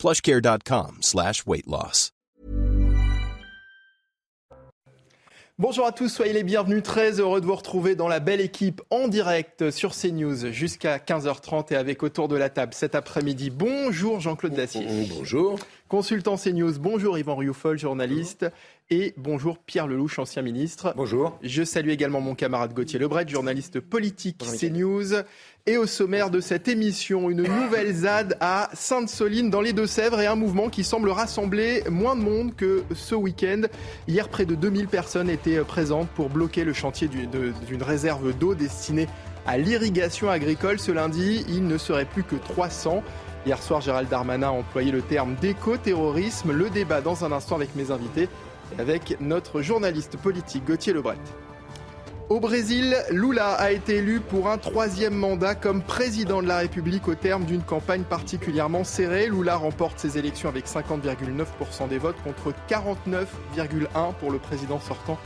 plushcare.com slash weight loss. Bonjour à tous, soyez les bienvenus. Très heureux de vous retrouver dans la belle équipe en direct sur CNews jusqu'à 15h30 et avec autour de la table cet après-midi. Bonjour Jean-Claude Dacier. Bonjour. Consultant CNews, bonjour Yvan Rioufol, journaliste. Et bonjour Pierre Lelouch, ancien ministre. Bonjour. Je salue également mon camarade Gauthier Lebret, journaliste politique CNews. Et au sommaire de cette émission, une nouvelle ZAD à Sainte-Soline dans les Deux-Sèvres et un mouvement qui semble rassembler moins de monde que ce week-end. Hier, près de 2000 personnes étaient présentes pour bloquer le chantier d'une réserve d'eau destinée à l'irrigation agricole. Ce lundi, il ne serait plus que 300. Hier soir, Gérald Darmanin a employé le terme d'éco-terrorisme. Le débat dans un instant avec mes invités et avec notre journaliste politique Gauthier Lebret. Au Brésil, Lula a été élu pour un troisième mandat comme président de la République au terme d'une campagne particulièrement serrée. Lula remporte ses élections avec 50,9% des votes contre 49,1% pour le président sortant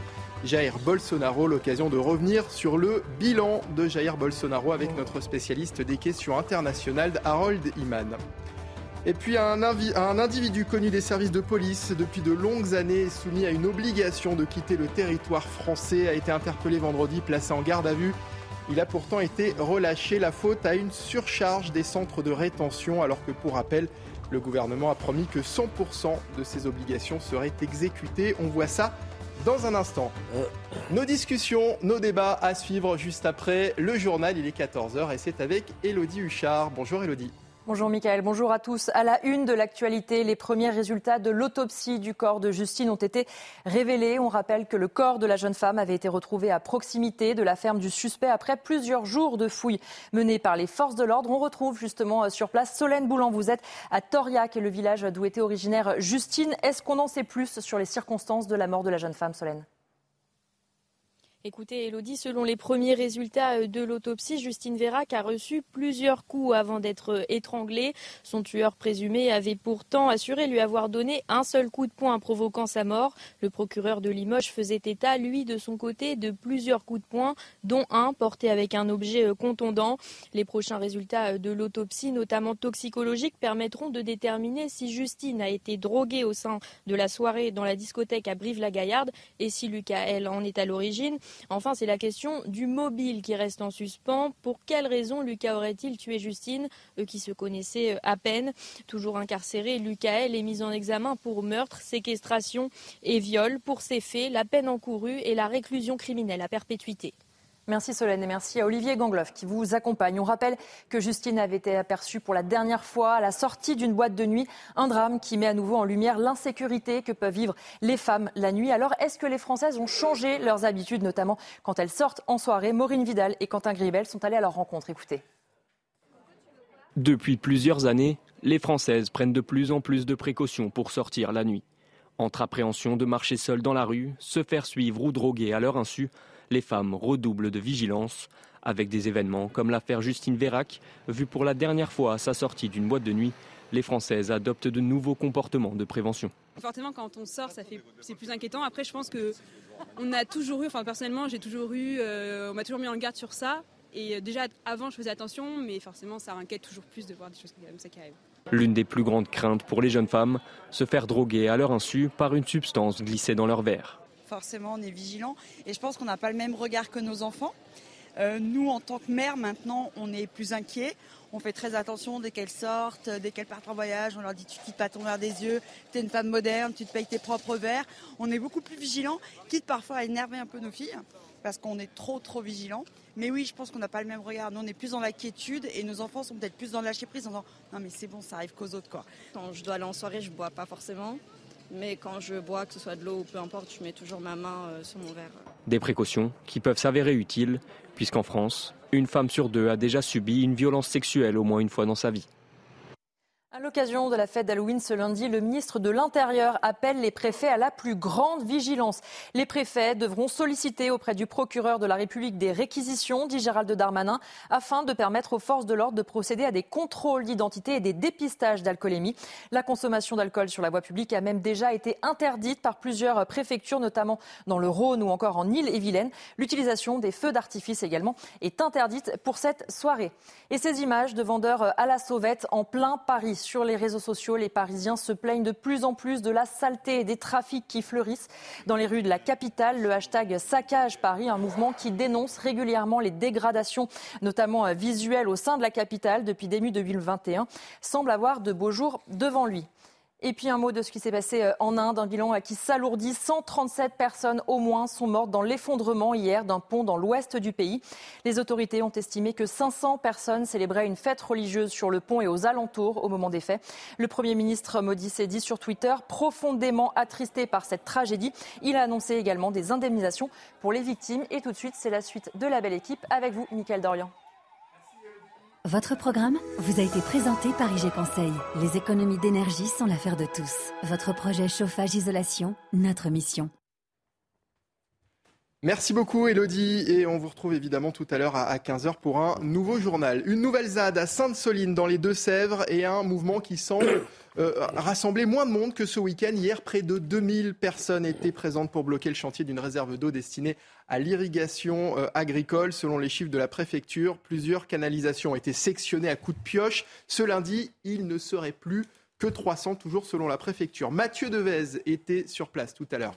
Jair Bolsonaro. L'occasion de revenir sur le bilan de Jair Bolsonaro avec notre spécialiste des questions internationales Harold Iman. Et puis un, individu connu des services de police depuis de longues années, soumis à une obligation de quitter le territoire français, a été interpellé vendredi, placé en garde à vue. Il a pourtant été relâché. La faute à une surcharge des centres de rétention, alors que pour rappel, le gouvernement a promis que 100% de ces obligations seraient exécutées. On voit ça dans un instant. Nos discussions, nos débats à suivre juste après le journal. Il est 14h et c'est avec Elodie Huchard. Bonjour Elodie. Bonjour Mickaël, bonjour à tous. À la une de l'actualité, les premiers résultats de l'autopsie du corps de Justine ont été révélés. On rappelle que le corps de la jeune femme avait été retrouvé à proximité de la ferme du suspect après plusieurs jours de fouilles menées par les forces de l'ordre. On retrouve justement euh, sur place Solène Boulan. Vous êtes à Toriac, le village d'où était originaire Justine. Est-ce qu'on en sait plus sur les circonstances de la mort de la jeune femme, Solène? Écoutez, Elodie, selon les premiers résultats euh, de l'autopsie, Justine Vérac a reçu plusieurs coups avant d'être euh, étranglée. Son tueur présumé avait pourtant assuré lui avoir donné un seul coup de poing provoquant sa mort. Le procureur de Limoges faisait état, lui, de son côté, de plusieurs coups de poing, dont un porté avec un objet euh, contondant. Les prochains résultats de l'autopsie, notamment toxicologiques, permettront de déterminer si Justine a été droguée au sein de la soirée dans la discothèque à Brive-la-Gaillarde et si Lucas, elle, en est à l'origine. Enfin, c'est la question du mobile qui reste en suspens. Pour quelle raison Lucas aurait-il tué Justine, eux qui se connaissaient euh, à peine Toujours incarcéré, Lucas elle, est mis en examen pour meurtre, séquestration et viol. Pour ces faits, la peine encourue est la réclusion criminelle à perpétuité. Merci Solène et merci à Olivier Gangloff qui vous accompagne. On rappelle que Justine avait été aperçue pour la dernière fois à la sortie d'une boîte de nuit, un drame qui met à nouveau en lumière l'insécurité que peuvent vivre les femmes la nuit. Alors est-ce que les Françaises ont changé leurs habitudes, notamment quand elles sortent en soirée? Maureen Vidal et Quentin Gribel sont allés à leur rencontre. Écoutez. Depuis plusieurs années, les Françaises prennent de plus en plus de précautions pour sortir la nuit. Entre appréhension de marcher seule dans la rue, se faire suivre ou droguer à leur insu, les femmes redoublent de vigilance avec des événements comme l'affaire Justine Vérac, vue pour la dernière fois à sa sortie d'une boîte de nuit. Les Françaises adoptent de nouveaux comportements de prévention. Forcément, quand on sort, ça fait, c'est plus inquiétant. Après, je pense que on a toujours eu, enfin personnellement, j'ai toujours eu, euh, on m'a toujours mis en garde sur ça. Et euh, déjà avant, je faisais attention, mais forcément, ça inquiète toujours plus de voir des choses comme ça qui arrivent. L'une des plus grandes craintes pour les jeunes femmes, se faire droguer à leur insu par une substance glissée dans leur verre forcément on est vigilant. Et je pense qu'on n'a pas le même regard que nos enfants. Euh, nous, en tant que mère, maintenant, on est plus inquiets. On fait très attention dès qu'elles sortent, dès qu'elles partent en voyage. On leur dit tu quittes pas ton verre des yeux, tu es une femme moderne, tu te payes tes propres verres. On est beaucoup plus vigilants, quitte parfois à énerver un peu nos filles, parce qu'on est trop, trop vigilants. Mais oui, je pense qu'on n'a pas le même regard. Nous, on est plus dans l'inquiétude et nos enfants sont peut-être plus dans le lâcher prise en disant non, mais c'est bon, ça arrive qu'aux autres. Quoi. Quand je dois aller en soirée, je bois pas forcément. Mais quand je bois, que ce soit de l'eau ou peu importe, je mets toujours ma main euh, sur mon verre. Des précautions qui peuvent s'avérer utiles, puisqu'en France, une femme sur deux a déjà subi une violence sexuelle au moins une fois dans sa vie. L'occasion de la fête d'Halloween ce lundi, le ministre de l'Intérieur appelle les préfets à la plus grande vigilance. Les préfets devront solliciter auprès du procureur de la République des réquisitions, dit Gérald Darmanin, afin de permettre aux forces de l'ordre de procéder à des contrôles d'identité et des dépistages d'alcoolémie. La consommation d'alcool sur la voie publique a même déjà été interdite par plusieurs préfectures, notamment dans le Rhône ou encore en Île-et-Vilaine. L'utilisation des feux d'artifice également est interdite pour cette soirée. Et ces images de vendeurs à la sauvette en plein Paris. Sur les réseaux sociaux, les Parisiens se plaignent de plus en plus de la saleté et des trafics qui fleurissent dans les rues de la capitale. Le hashtag Saccage Paris, un mouvement qui dénonce régulièrement les dégradations, notamment visuelles, au sein de la capitale depuis début 2021, semble avoir de beaux jours devant lui. Et puis un mot de ce qui s'est passé euh, en Inde, un bilan euh, qui s'alourdit. 137 personnes au moins sont mortes dans l'effondrement hier d'un pont dans l'ouest du pays. Les autorités ont estimé que 500 personnes célébraient une fête religieuse sur le pont et aux alentours au moment des faits. Le Premier ministre Modi s'est dit sur Twitter profondément attristé par cette tragédie. Il a annoncé également des indemnisations pour les victimes. Et tout de suite, c'est la suite de la belle équipe avec vous, Mickaël Dorian. Votre programme vous a été présenté par IG Conseil. Les économies d'énergie sont l'affaire de tous. Votre projet chauffage-isolation, notre mission. Merci beaucoup Elodie et on vous retrouve évidemment tout à l'heure à 15h pour un nouveau journal. Une nouvelle ZAD à Sainte-Soline dans les Deux-Sèvres et un mouvement qui semble euh, rassembler moins de monde que ce week-end. Hier, près de 2000 personnes étaient présentes pour bloquer le chantier d'une réserve d'eau destinée à l'irrigation euh, agricole. Selon les chiffres de la préfecture, plusieurs canalisations ont été sectionnées à coups de pioche. Ce lundi, il ne serait plus que 300, toujours selon la préfecture. Mathieu Devez était sur place tout à l'heure.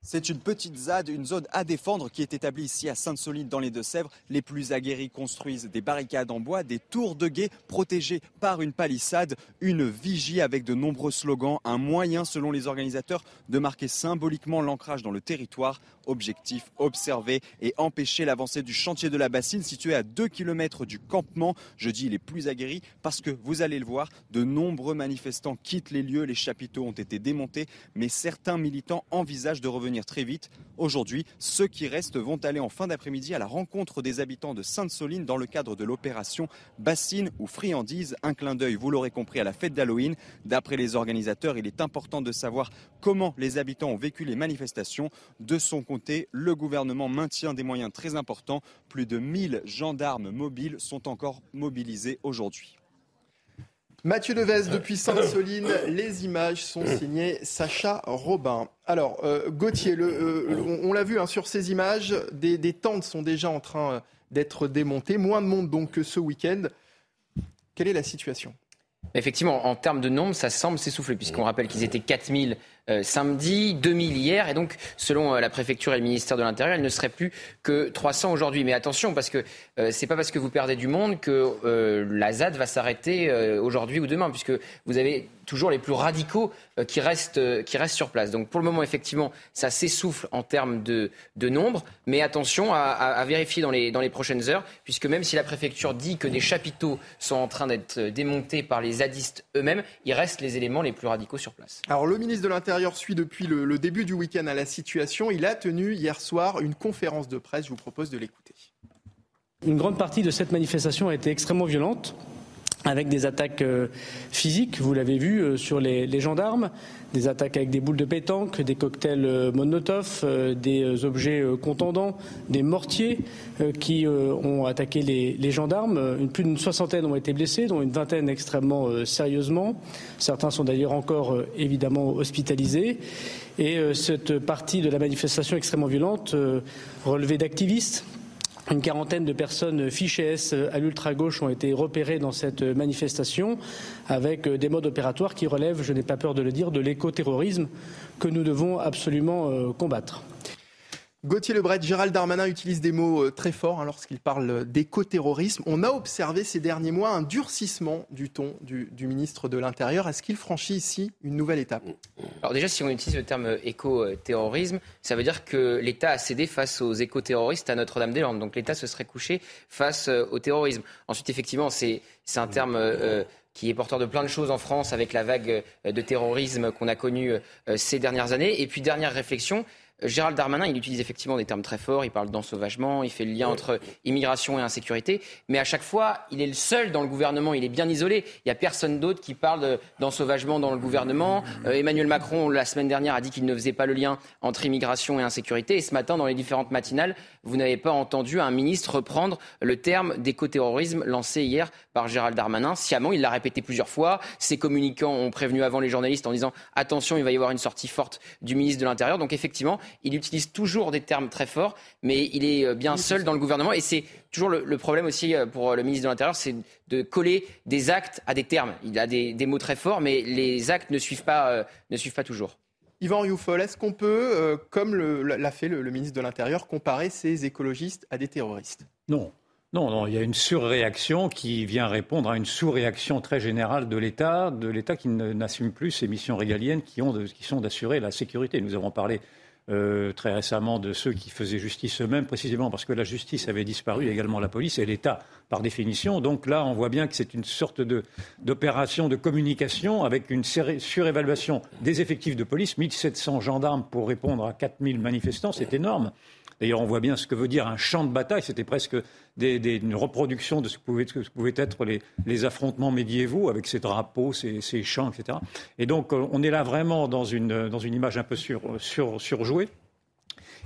C'est une petite ZAD, une zone à défendre qui est établie ici à Sainte-Soline dans les Deux-Sèvres. Les plus aguerris construisent des barricades en bois, des tours de guet protégées par une palissade, une vigie avec de nombreux slogans, un moyen selon les organisateurs de marquer symboliquement l'ancrage dans le territoire. Objectif, observer et empêcher l'avancée du chantier de la bassine situé à 2 km du campement. Je dis les plus aguerris parce que vous allez le voir, de nombreux manifestants quittent les lieux, les chapiteaux ont été démontés, mais certains militants envisagent de revenir très vite. Aujourd'hui, ceux qui restent vont aller en fin d'après-midi à la rencontre des habitants de Sainte-Soline dans le cadre de l'opération Bassine ou Friandise. Un clin d'œil, vous l'aurez compris, à la fête d'Halloween. D'après les organisateurs, il est important de savoir comment les habitants ont vécu les manifestations. De son côté, le gouvernement maintient des moyens très importants. Plus de 1000 gendarmes mobiles sont encore mobilisés aujourd'hui. Mathieu Devez depuis Sainte-Soline. Les images sont signées Sacha Robin. Alors, euh, Gauthier, euh, on, l'a vu hein, sur ces images, des, des, tentes sont déjà en train euh, d'être démontées. Moins de monde donc que ce week-end. Quelle est la situation? Effectivement, en termes de nombre, ça semble s'essouffler, puisqu'on rappelle qu'ils étaient 4000 euh, samedi, 2000 hier, et donc selon euh, la préfecture et le ministère de l'Intérieur, il ne serait plus que 300 aujourd'hui. Mais attention, parce que euh, c'est pas parce que vous perdez du monde que la ZAD va s'arrêter aujourd'hui ou demain, puisque vous avez toujours les plus radicaux qui, restent, qui restent sur place. Donc pour le moment, effectivement, ça s'essouffle en termes de, de nombre, mais attention à, à, vérifier dans les, dans les prochaines heures, puisque même si la préfecture dit que des chapiteaux sont en train d'être démontés par les zadistes eux-mêmes, il reste les éléments les plus radicaux sur place. Alors le ministre de l'Intérieur suit depuis le, début du week-end à la situation. Il a tenu hier soir une conférence de presse. Je vous propose de l'écouter. Une grande partie de cette manifestation a été extrêmement violente avec des attaques euh, physiques, vous l'avez vu, euh, sur les, gendarmes, des attaques avec des boules de pétanque, des cocktails euh, Molotov, des objets contendants, des mortiers qui ont attaqué les, gendarmes. Plus d'une soixantaine ont été blessés, dont une vingtaine extrêmement sérieusement. Certains sont d'ailleurs encore évidemment hospitalisés. Et cette partie de la manifestation extrêmement violente relevée d'activistes une quarantaine de personnes fichées S à l'ultra-gauche ont été repérées dans cette manifestation avec des modes opératoires qui relèvent, je n'ai pas peur de le dire, de l'écoterrorisme que nous devons absolument euh, combattre. Gauthier Lebret, Gérald Darmanin utilise des mots euh, très forts hein, lorsqu'il parle d'écoterrorisme. On a observé ces derniers mois un durcissement du ton du, ministre de l'Intérieur. Est-ce qu'il franchit ici une nouvelle étape? Alors déjà, si on utilise le terme écoterrorisme, ça veut dire que l'État a cédé face aux écoterroristes à Notre-Dame-des-Landes. Donc l'État se serait couché face euh, au terrorisme. Ensuite, effectivement, c'est un terme... Euh, qui est porteur de plein de choses en France avec la vague de terrorisme qu'on a connue ces dernières années. Et puis, dernière réflexion, Gérald Darmanin, il utilise effectivement des termes très forts. Il parle d'ensauvagement, il fait le lien entre immigration et insécurité. Mais à chaque fois, il est le seul dans le gouvernement. Il est bien isolé. Il n'y a personne d'autre qui parle d'ensauvagement dans le gouvernement. Euh, Emmanuel Macron, la semaine dernière, a dit qu'il ne faisait pas le lien entre immigration et insécurité. Et ce matin, dans les différentes matinales, vous n'avez pas entendu un ministre reprendre le terme d'écoterrorisme lancé hier par Gérald Darmanin. Sciemment, il l'a répété plusieurs fois. Ses communicants ont prévenu avant les journalistes en disant attention, il va y avoir une sortie forte du ministre de l'Intérieur. Donc effectivement, il utilise toujours des termes très forts, mais il est euh, bien seul dans le gouvernement. Et c'est toujours le, problème aussi euh, pour le ministre de l'Intérieur, c'est de coller des actes à des termes. Il a des, mots très forts, mais les actes ne suivent pas, euh, ne suivent pas toujours. Yvan Rioufol, est-ce qu'on peut, comme l'a fait le, ministre de l'Intérieur, comparer ces écologistes à des terroristes? Non. Non, non, il y a une surréaction qui vient répondre à une sous-réaction très générale de l'État, de l'État qui n'assume plus ses missions régaliennes qui, ont qui sont d'assurer la sécurité. Nous avons parlé euh, très récemment de ceux qui faisaient justice eux-mêmes, précisément parce que la justice avait disparu, également la police et l'État par définition. Donc là, on voit bien que c'est une sorte d'opération de, communication avec une surévaluation des effectifs de police. 1700 gendarmes pour répondre à 4000 manifestants, c'est énorme. D'ailleurs, on voit bien ce que veut dire un champ de bataille. C'était presque une reproduction de ce que pouvaient, être les, affrontements médiévaux avec ces drapeaux, ces, ces, champs, etc. Et donc, euh, on est là vraiment dans une, image un peu surjouée.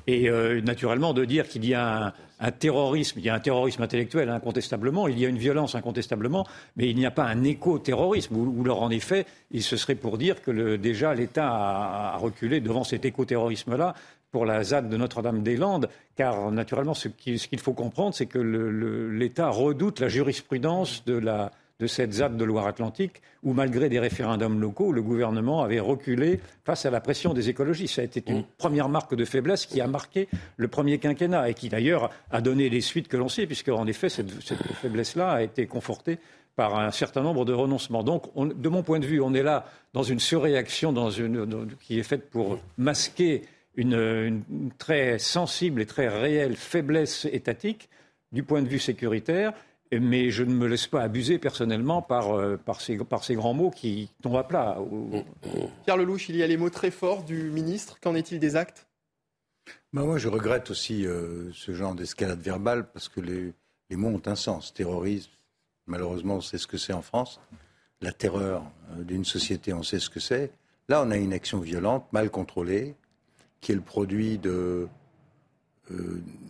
Et euh, naturellement, de dire qu'il y a un, terrorisme, il y a un terrorisme intellectuel incontestablement, il y a une violence incontestablement, mais il n'y a pas un éco-terrorisme, où, en effet, il se serait pour dire que déjà l'État a, reculé devant cet éco-terrorisme-là pour la ZAD de Notre-Dame-des-Landes, car naturellement, ce qu'il faut comprendre, c'est que l'État redoute la jurisprudence de, cette ZAD de Loire-Atlantique, où malgré des référendums locaux, le gouvernement avait reculé face à la pression des écologistes. Ça a été une mm. première marque de faiblesse qui a marqué le premier quinquennat et qui d'ailleurs a donné les suites que l'on sait, puisque en effet, cette, faiblesse-là a été confortée par un certain nombre de renoncements. Donc, de mon point de vue, on est là dans une surréaction qui est faite pour masquer une, très sensible et très réelle faiblesse étatique du point de vue sécuritaire, mais je ne me laisse pas abuser personnellement par, euh, par, ces, par ces, grands mots qui tombent à plat. Pierre Lelouch, il y a les mots très forts du ministre. Qu'en est-il des actes? Ben Moi, je regrette aussi euh, ce genre d'escalade verbale parce que les, les, mots ont un sens. Terrorisme, malheureusement, on sait ce que c'est en France. La terreur euh, d'une société, on sait ce que c'est. Là, on a une action violente, mal contrôlée, qui est le produit euh,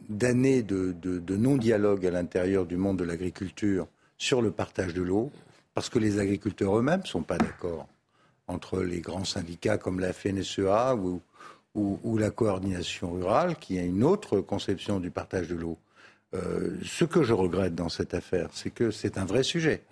d'années de, non-dialogue à l'intérieur du monde de l'agriculture sur le partage de l'eau, parce que les agriculteurs eux-mêmes ne sont pas d'accord entre les grands syndicats comme la FNSEA ou, ou, la coordination rurale, qui a une autre conception du partage de l'eau. Euh, ce que je regrette dans cette affaire, c'est que c'est un vrai sujet.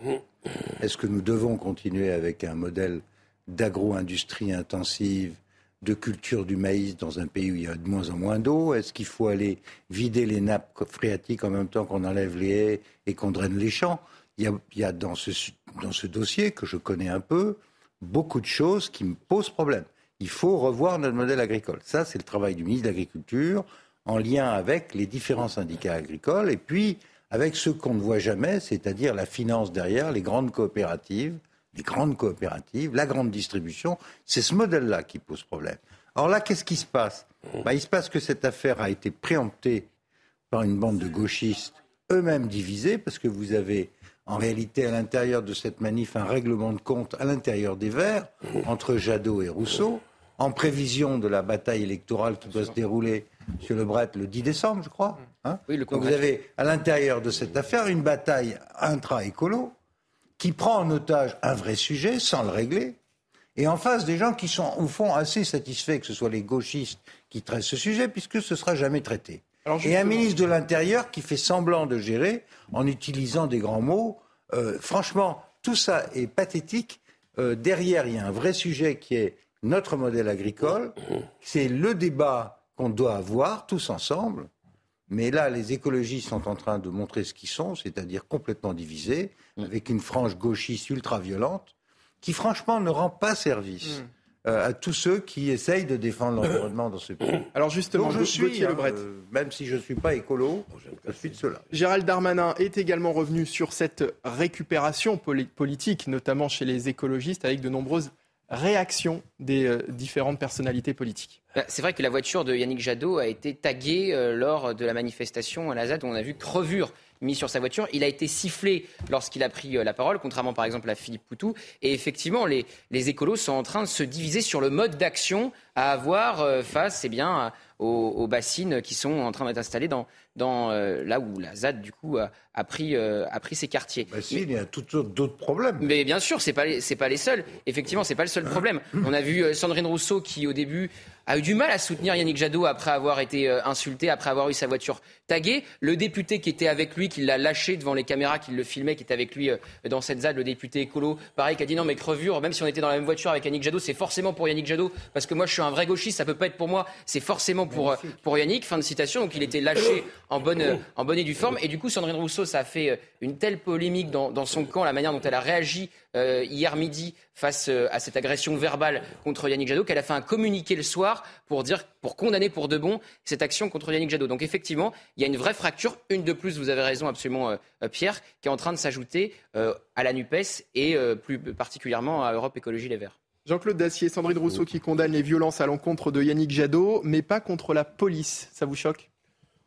Est-ce que nous devons continuer avec un modèle d'agro-industrie intensive de culture du maïs dans un pays où il y a de moins en moins d'eau Est-ce qu'il faut aller vider les nappes phréatiques en même temps qu'on enlève les haies et qu'on draine les champs? Il y a, dans, ce, dans ce dossier, que je connais un peu, beaucoup de choses qui me posent problème. Il faut revoir notre modèle agricole. Ça, c'est le travail du ministre de l'Agriculture, en lien avec les différents syndicats agricoles, et puis avec ce qu'on ne voit jamais, c'est-à-dire la finance derrière, les grandes coopératives, les grandes coopératives, la grande distribution. C'est ce modèle-là qui pose problème. Alors là, qu'est-ce qui se passe? Bah, Il se passe que cette affaire a été préemptée par une bande de gauchistes, eux-mêmes divisés, parce que vous avez en réalité à l'intérieur de cette manif un règlement de compte à l'intérieur des Verts entre Jadot et Rousseau, en prévision de la bataille électorale qui doit se dérouler sur le Bret le 10 décembre, je crois. Hein Donc vous avez à l'intérieur de cette affaire une bataille intra-écolo qui prend en otage un vrai sujet sans le régler, et en face des gens qui sont au fond assez satisfaits que ce soit les gauchistes qui traitent ce sujet, puisque ce ne sera jamais traité. Et un ministre de l'Intérieur qui fait semblant de gérer en utilisant des grands mots. Euh, franchement, tout ça est pathétique. Euh, derrière, il y a un vrai sujet qui est notre modèle agricole. C'est le débat qu'on doit avoir tous ensemble. Mais là, les écologistes sont en train de montrer ce qu'ils sont, c'est-à-dire complètement divisés, mm. avec une frange gauchiste ultra-violente, qui franchement ne rend pas service. Mm. Euh, à tous ceux qui essayent de défendre l'environnement dans ce pays. Alors justement, je suis, hein, euh, même si je ne suis pas écolo, je suis de cela. Gérald Darmanin est également revenu sur cette récupération politique, notamment chez les écologistes, avec de nombreuses réaction des euh, différentes personnalités politiques. Bah, c'est vrai que la voiture de Yannick Jadot a été taguée euh, lors de la manifestation à la ZAD où on a vu crevure mis sur sa voiture. Il a été sifflé lorsqu'il a pris euh, la parole, contrairement par exemple à Philippe Poutou. Et effectivement, les, les écolos sont en train de se diviser sur le mode d'action à avoir face eh bien, aux, bassines qui sont en train d'être installées dans, dans euh, là où la ZAD du coup a, pris euh, a pris ses quartiers. Bassines, il y a toutes sortes d'autres problèmes. Mais bien sûr, c'est pas c'est pas les seuls. Effectivement, c'est pas le seul problème. On a vu euh, Sandrine Rousseau qui au début a eu du mal à soutenir Yannick Jadot après avoir été insulté, après avoir eu sa voiture taguée. Le député qui était avec lui, qui l'a lâché devant les caméras, qui le filmait, qui était avec lui dans cette ZAD, le député écolo, pareil, qui a dit non mais crevure, même si on était dans la même voiture avec Yannick Jadot, c'est forcément pour Yannick Jadot parce que moi je suis un vrai gauchiste, ça peut pas être pour moi, c'est forcément pour pour Yannick. Fin de citation. Donc il était lâché en bonne en bonne et due forme. Et du coup, Sandrine Rousseau, ça a fait euh, une telle polémique dans, son camp, la manière dont elle a réagi euh, hier midi face euh, à cette agression verbale contre Yannick Jadot, qu'elle a fait un communiqué le soir pour dire, pour condamner pour de bon cette action contre Yannick Jadot. Donc effectivement, il y a une vraie fracture, une de plus, vous avez raison absolument, Pierre, qui est en train de s'ajouter à la Nupes et plus particulièrement à Europe Écologie Les Verts. Jean-Claude Dacier, Sandrine Rousseau qui condamne les violences à l'encontre de Yannick Jadot, mais pas contre la police. Ça vous choque?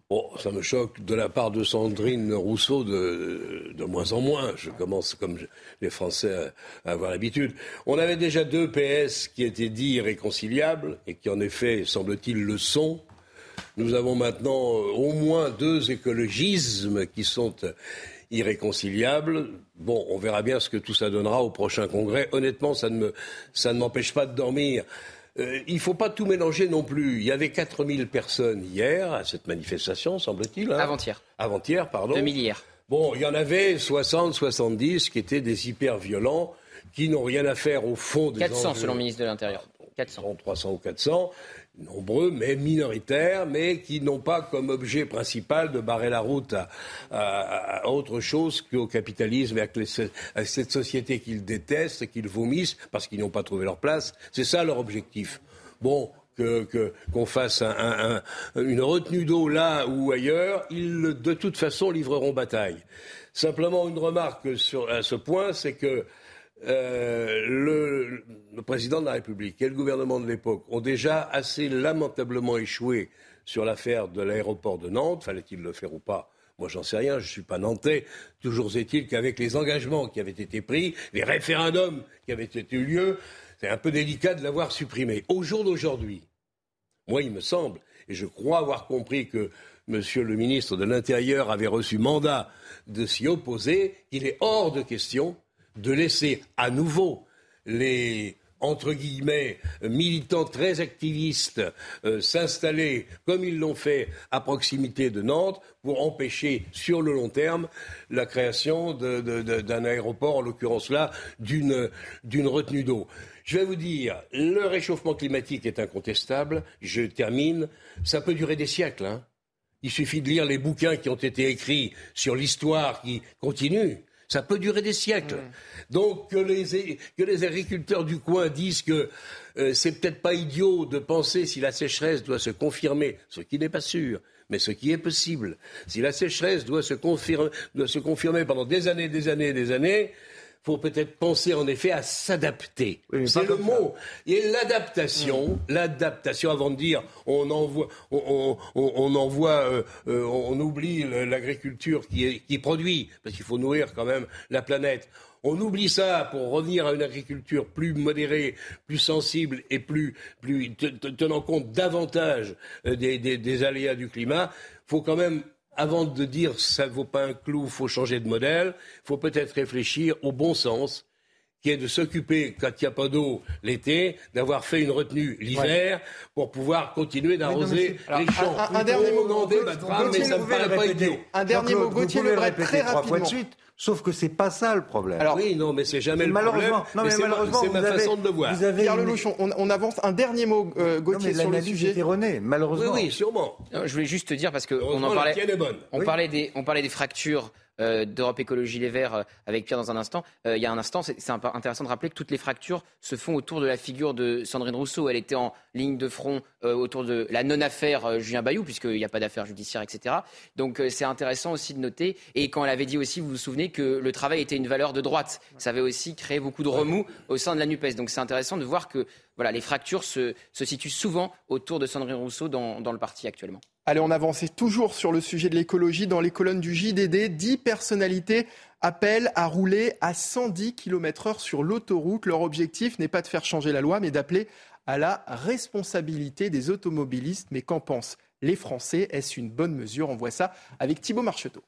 Bon, ça me choque de la part de Sandrine Rousseau de, de moins en moins. Je commence, comme les Français, à, avoir l'habitude. On avait déjà deux PS qui étaient dits irréconciliables et qui, en effet, semble-t-il, le sont. Nous avons maintenant euh, au moins deux écologismes qui sont irréconciliables. Bon, on verra bien ce que tout ça donnera au prochain congrès. Honnêtement, ça ne m'empêche pas de dormir. Euh, il ne faut pas tout mélanger non plus. Il y avait 4000 personnes hier à cette manifestation, semble-t-il. Hein? Avant-hier. Avant-hier, pardon. 2000 hier. Bon, il y en avait 60, 70 qui étaient des hyper violents, qui n'ont rien à faire au fond des 400 selon le ministre de l'Intérieur. 400. 300 ou 400 nombreux, mais minoritaires, mais qui n'ont pas comme objet principal de barrer la route à, autre chose qu'au capitalisme et à, cette société qu'ils détestent, qu'ils vomissent, parce qu'ils n'ont pas trouvé leur place. C'est ça leur objectif. Bon, qu'on fasse une retenue d'eau là ou ailleurs, ils de toute façon livreront bataille. Simplement une remarque sur, à ce point, c'est que euh, le, président de la République et le gouvernement de l'époque ont déjà assez lamentablement échoué sur l'affaire de l'aéroport de Nantes. Fallait-il le faire ou pas? Moi, j'en sais rien, je ne suis pas nantais. Toujours est-il qu'avec les engagements qui avaient été pris, les référendums qui avaient eu lieu, c'est un peu délicat de l'avoir supprimé. Au jour d'aujourd'hui, moi, il me semble, et je crois avoir compris que Monsieur le ministre de l'Intérieur avait reçu mandat de s'y opposer, qu'il est hors de question de laisser à nouveau les entre guillemets, militants très activistes euh, s'installer, comme ils l'ont fait à proximité de Nantes, pour empêcher sur le long terme la création d'un aéroport, en l'occurrence là, d'une retenue d'eau. Je vais vous dire, le réchauffement climatique est incontestable. Je termine. Ça peut durer des siècles. Hein. Il suffit de lire les bouquins qui ont été écrits sur l'histoire qui continue. Ça peut durer des siècles. Donc que les, que les, agriculteurs du coin disent que euh, c'est peut-être pas idiot de penser si la sécheresse doit se confirmer, ce qui n'est pas sûr, mais ce qui est possible. Si la sécheresse doit se confirmer, doit se confirmer pendant des années, des années, des années, faut peut-être penser en effet à s'adapter. c'est le mot. Et l'adaptation, l'adaptation, avant de dire on envoie, on, on, envoie, euh, euh, on oublie l'agriculture qui, qui produit, parce qu'il faut nourrir quand même la planète. On oublie ça pour revenir à une agriculture plus modérée, plus sensible et plus, plus tenant compte davantage euh, des, des, des aléas du climat. Il faut quand même avant de dire ça ne vaut pas un clou, il faut changer de modèle, il faut peut-être réfléchir au bon sens qui est de s'occuper, quand il n'y a pas d'eau l'été, d'avoir fait une retenue l'hiver pour pouvoir continuer d'arroser les champs. Un, dernier mot, mais ça me paraît pas idiot. Un dernier mot, Gauthier Lebret, très rapidement. Sauf que c'est pas ça le problème. Alors oui, non, mais c'est jamais le problème. Non, mais, malheureusement, c'est ma façon de le voir. Vous avez Pierre Lelouchon, on, on, avance un dernier mot, euh, Gauthier, sur le sujet. erroné, malheureusement. Oui, oui, sûrement. je voulais juste te dire parce que on en parlait. On parlait des, on parlait des fractures d'Europe Écologie Les Verts avec Pierre dans un instant, il y a un instant, c'est intéressant de rappeler que toutes les fractures se font autour de la figure de Sandrine Rousseau. Elle était en ligne de front autour de la non-affaire Julien Bayou, puisqu'il n'y a pas d'affaire judiciaire, etc. Donc c'est intéressant aussi de noter. Et quand elle avait dit aussi, vous vous souvenez, que le travail était une valeur de droite, ça avait aussi créé beaucoup de remous au sein de la NUPES. Donc c'est intéressant de voir que voilà, les fractures se, situent souvent autour de Sandrine Rousseau dans, dans le parti actuellement. Allez, on avance toujours sur le sujet de l'écologie. Dans les colonnes du JDD, 10 personnalités appellent à rouler à 110 km/h sur l'autoroute. Leur objectif n'est pas de faire changer la loi, mais d'appeler à la responsabilité des automobilistes. Mais qu'en pensent les Français? Est-ce une bonne mesure? On voit ça avec Thibault Marcheteau.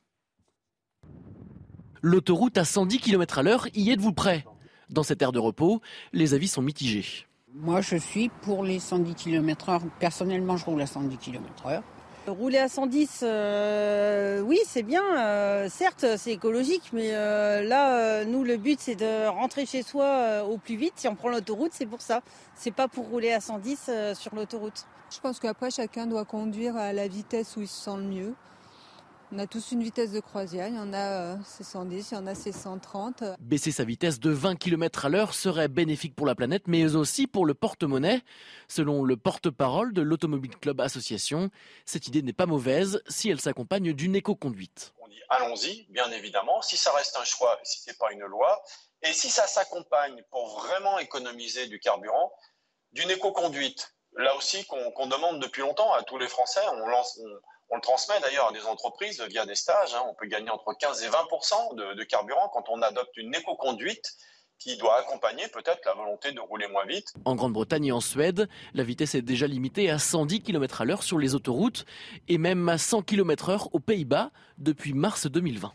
L'autoroute à 110 km à l'heure, y êtes-vous prêt? Dans cette aire de repos, les avis sont mitigés. Moi, je suis pour les 110 km h Personnellement, je roule à 110 km h Rouler à 110, euh, oui, c'est bien. Euh, certes, c'est écologique, mais euh, là, nous, le but, c'est de rentrer chez soi au plus vite. Si on prend l'autoroute, c'est pour ça. C'est pas pour rouler à 110 sur l'autoroute. Je pense qu'après, chacun doit conduire à la vitesse où il se sent le mieux. On a tous une vitesse de croisière, il y en a c'est 110, il y en a c'est 130. Baisser sa vitesse de 20 km à l'heure serait bénéfique pour la planète, mais aussi pour le porte-monnaie. Selon le porte-parole de l'Automobile Club Association, cette idée n'est pas mauvaise si elle s'accompagne d'une éco-conduite. On dit allons-y, bien évidemment, si ça reste un choix, si ce n'est pas une loi, et si ça s'accompagne pour vraiment économiser du carburant, d'une éco-conduite. Là aussi qu'on demande depuis longtemps à tous les Français, on lance... On le transmet d'ailleurs à des entreprises via des stages. Hein. On peut gagner entre 15 et 20% de, carburant quand on adopte une éco-conduite qui doit accompagner peut-être la volonté de rouler moins vite. En Grande-Bretagne et en Suède, la vitesse est déjà limitée à 110 km à l'heure sur les autoroutes et même à 100 km h aux Pays-Bas depuis mars 2020.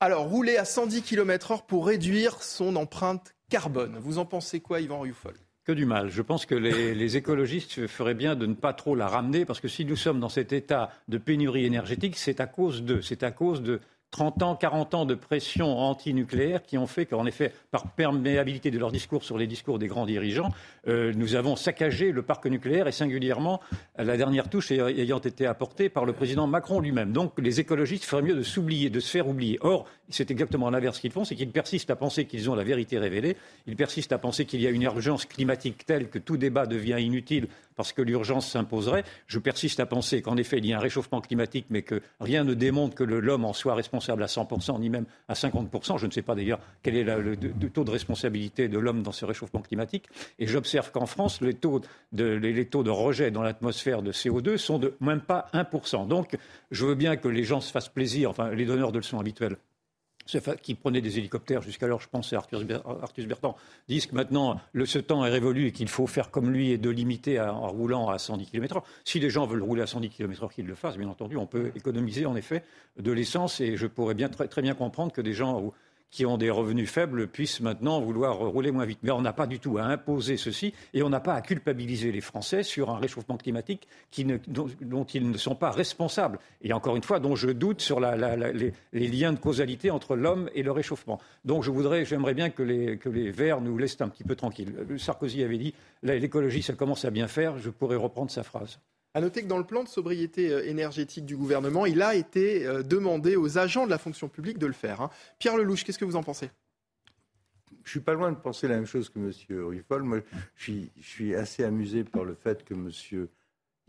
Alors, rouler à 110 km h pour réduire son empreinte carbone. Vous en pensez quoi, Yvan Rufol du mal. Je pense que les, écologistes feraient bien de ne pas trop la ramener, parce que si nous sommes dans cet état de pénurie énergétique, c'est à cause de, c'est à cause de 30 ans, 40 ans de pression anti-nucléaire qui ont fait qu'en effet, par perméabilité de leur discours sur les discours des grands dirigeants, euh, nous avons saccagé le parc nucléaire et singulièrement la dernière touche ayant été apportée par le président Macron lui-même. Donc les écologistes feraient mieux de s'oublier, de se faire oublier. Or, c'est exactement l'inverse qu'ils font, c'est qu'ils persistent à penser qu'ils ont la vérité révélée, ils persistent à penser qu'il y a une urgence climatique telle que tout débat devient inutile parce que l'urgence s'imposerait. Je persiste à penser qu'en effet, il y a un réchauffement climatique, mais que rien ne démontre que l'homme en soit responsable à 100%, ni même à 50%. Je ne sais pas d'ailleurs quel est le, taux de responsabilité de l'homme dans ce réchauffement climatique. Et j'observe qu'en France, les taux de, les taux de rejet dans l'atmosphère de CO2 sont de même pas 1%. Donc, je veux bien que les gens se fassent plaisir, enfin, les donneurs de leçons habituels qui prenaient des hélicoptères jusqu'alors, je pense, à Arthus Bertrand, disent que maintenant ce temps est révolu et qu'il faut faire comme lui et de limiter en roulant à 110 km/h. Si les gens veulent rouler à 110 km/h, qu'ils le fassent, bien entendu. On peut économiser en effet de l'essence et je pourrais très bien comprendre que des gens qui ont des revenus faibles puissent maintenant vouloir rouler moins vite. Mais on n'a pas du tout à imposer ceci et on n'a pas à culpabiliser les Français sur un réchauffement climatique dont, ils ne sont pas responsables. Et encore une fois, dont je doute sur les, liens de causalité entre l'homme et le réchauffement. Donc je voudrais, j'aimerais bien que les, que les Verts nous laissent un petit peu tranquilles. Sarkozy avait dit l'écologie, ça commence à bien faire. Je pourrais reprendre sa phrase. À noter que dans le plan de sobriété euh, énergétique du gouvernement, il a été euh, demandé aux agents de la fonction publique de le faire. Hein. Pierre Lelouch, qu'est-ce que vous en pensez? Je suis pas loin de penser la même chose que M. Ruffol. Moi, je suis, assez amusé par le fait que M.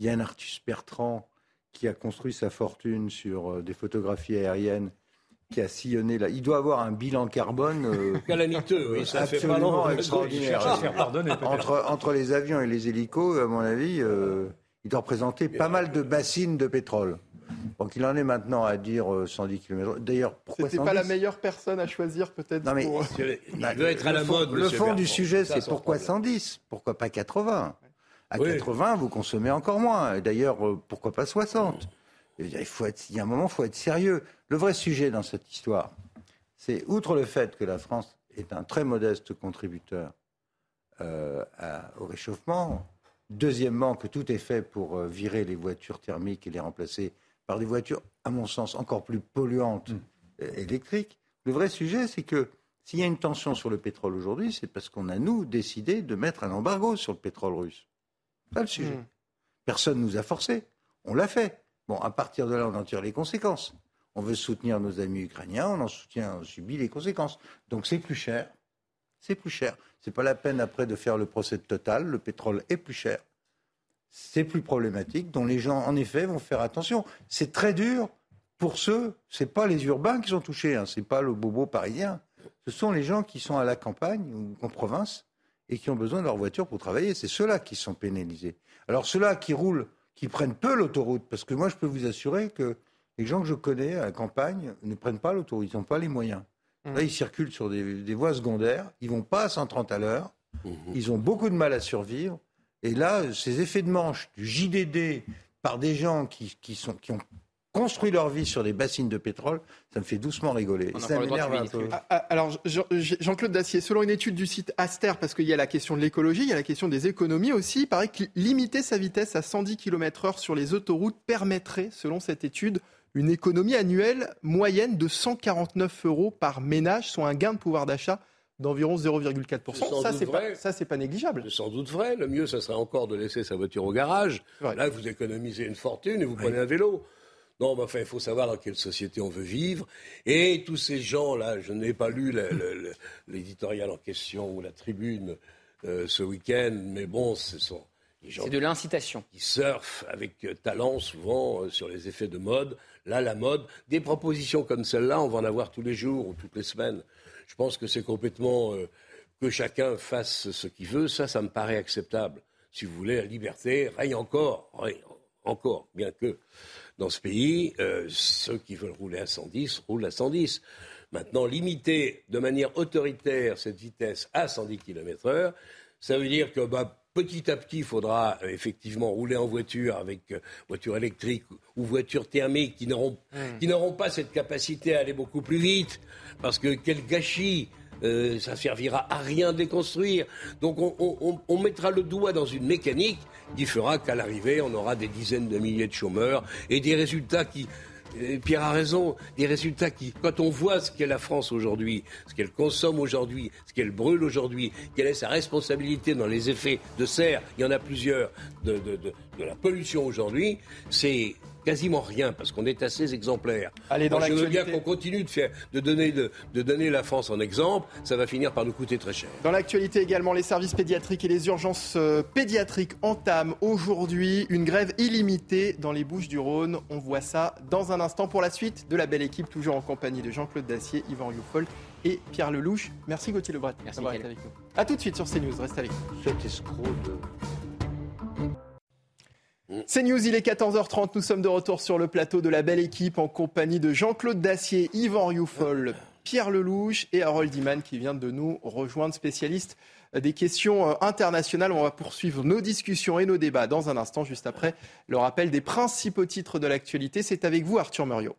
Yann Arthus Bertrand, qui a construit sa fortune sur euh, des photographies aériennes, qui a sillonné là, il doit avoir un bilan carbone calamiteux, oui, ça absolument fait extraordinaire. Entre, entre les avions et les hélicos, à mon avis, il doit représenter pas mal de bassines de pétrole. Donc il en est maintenant à dire 110 km. D'ailleurs, pourquoi C'était pas la meilleure personne à choisir peut-être Non mais pour... il veut être à la mode. Le fond du sujet, c'est pourquoi 110 Pourquoi pas 80 À 80, vous consommez encore moins. D'ailleurs, euh, pourquoi pas 60 il, faut être, il y a un moment, il faut être sérieux. Le vrai sujet dans cette histoire, c'est outre le fait que la France est un très modeste contributeur euh, au réchauffement, Deuxièmement, que tout est fait pour euh, virer les voitures thermiques et les remplacer par des voitures, à mon sens, encore plus polluantes mm. euh, électriques. Le vrai sujet, c'est que s'il y a une tension sur le pétrole aujourd'hui, c'est parce qu'on a, nous, décidé de mettre un embargo sur le pétrole russe. C'est pas le sujet. Mm. Personne ne nous a forcés. On l'a fait. Bon, à partir de là, on en tire les conséquences. on veut soutenir nos amis ukrainiens, on en soutient, on subit les conséquences. Donc c'est plus cher. C'est plus cher. C'est pas la peine après de faire le procès Total. Le pétrole est plus cher. C'est plus problématique, dont les gens, en effet, vont faire attention. C'est très dur pour ceux, c'est pas les urbains qui sont touchés, hein, c'est pas le bobo parisien. Ce sont les gens qui sont à la campagne ou en province et qui ont besoin de leur voiture pour travailler. C'est ceux-là qui sont pénalisés. Alors ceux-là qui roulent, qui prennent peu l'autoroute, parce que moi je peux vous assurer que les gens que je connais à la campagne ne prennent pas l'autoroute, ils n'ont pas les moyens. Mmh. Là, ils circulent sur des, voies secondaires, ils vont pas à 130 à l'heure, mmh. ils ont beaucoup de mal à survivre. Et là, ces effets de manche du JDD par des gens qui, sont, qui ont construit leur vie sur des bassines de pétrole, ça me fait doucement rigoler. Ça m'énerve un peu. Ah, ah, alors, Jean-Claude Dacier, selon une étude du site Aster, parce qu'il y a la question de l'écologie, il y a la question des économies aussi, il paraît que limiter sa vitesse à 110 km/h sur les autoroutes permettrait, selon cette étude, une économie annuelle moyenne de 149 euros par ménage, soit un gain de pouvoir d'achat d'environ 0,4%. Ça, c'est pas, ça, c'est pas négligeable. C'est sans doute vrai. Le mieux, ça serait encore de laisser sa voiture au garage. Là, vous économisez une fortune et vous prenez un vélo. Non, mais enfin, il faut savoir dans quelle société on veut vivre. Et tous ces gens-là, je n'ai pas lu l'éditorial en question ou la tribune euh, ce week-end, mais bon, ce sont c'est de l'incitation. Qui surfent avec talent souvent euh, sur les effets de mode. Là, la mode, des propositions comme celle-là, on va en avoir tous les jours ou toutes les semaines. Je pense que c'est complètement euh, que chacun fasse ce qu'il veut. Ça, ça me paraît acceptable. Si vous voulez, la liberté règne encore, encore, bien que dans ce pays, ceux qui veulent rouler à 110 roulent à 110. Maintenant, limiter de manière autoritaire cette vitesse à 110 km/h, ça veut dire que bah, petit à petit, il faudra euh, effectivement rouler en voiture avec euh, voiture électrique ou voiture thermique qui n'auront mmh. pas cette capacité à aller beaucoup plus vite. Parce que quel gâchis euh, ça servira à rien de les construire. Donc on, mettra le doigt dans une mécanique qui fera qu'à l'arrivée, on aura des dizaines de milliers de chômeurs et des résultats qui, Pierre a raison, des résultats qui, quand on voit ce qu'est la France aujourd'hui, ce qu'elle consomme aujourd'hui, ce qu'elle brûle aujourd'hui, quelle est sa responsabilité dans les effets de serre, il y en a plusieurs, de, de la pollution aujourd'hui, c'est quasiment rien parce qu'on est assez exemplaire. Allez, dans je veux bien qu'on continue de, faire, de, donner, de, donner la France en exemple, ça va finir par nous coûter très cher. Dans l'actualité également, les services pédiatriques et les urgences euh, pédiatriques entament aujourd'hui une grève illimitée dans les Bouches du Rhône. On voit ça dans un instant pour la suite de la belle équipe, toujours en compagnie de Jean-Claude Dacier, Yvan Rioufol et Pierre Lelouch. Merci Gauthier Lebret d'avoir été avec nous. A tout de suite sur CNews, reste avec nous. Cet escroc de... C'est News, il est 14h30. Nous sommes de retour sur le plateau de la belle équipe en compagnie de Jean-Claude Dacier, Yvan Rioufol, Pierre Lelouch et Harold Iman qui vient de nous rejoindre, spécialiste des questions euh, internationales. On va poursuivre nos discussions et nos débats dans un instant, juste après le rappel des principaux titres de l'actualité. C'est avec vous, Arthur Muriot.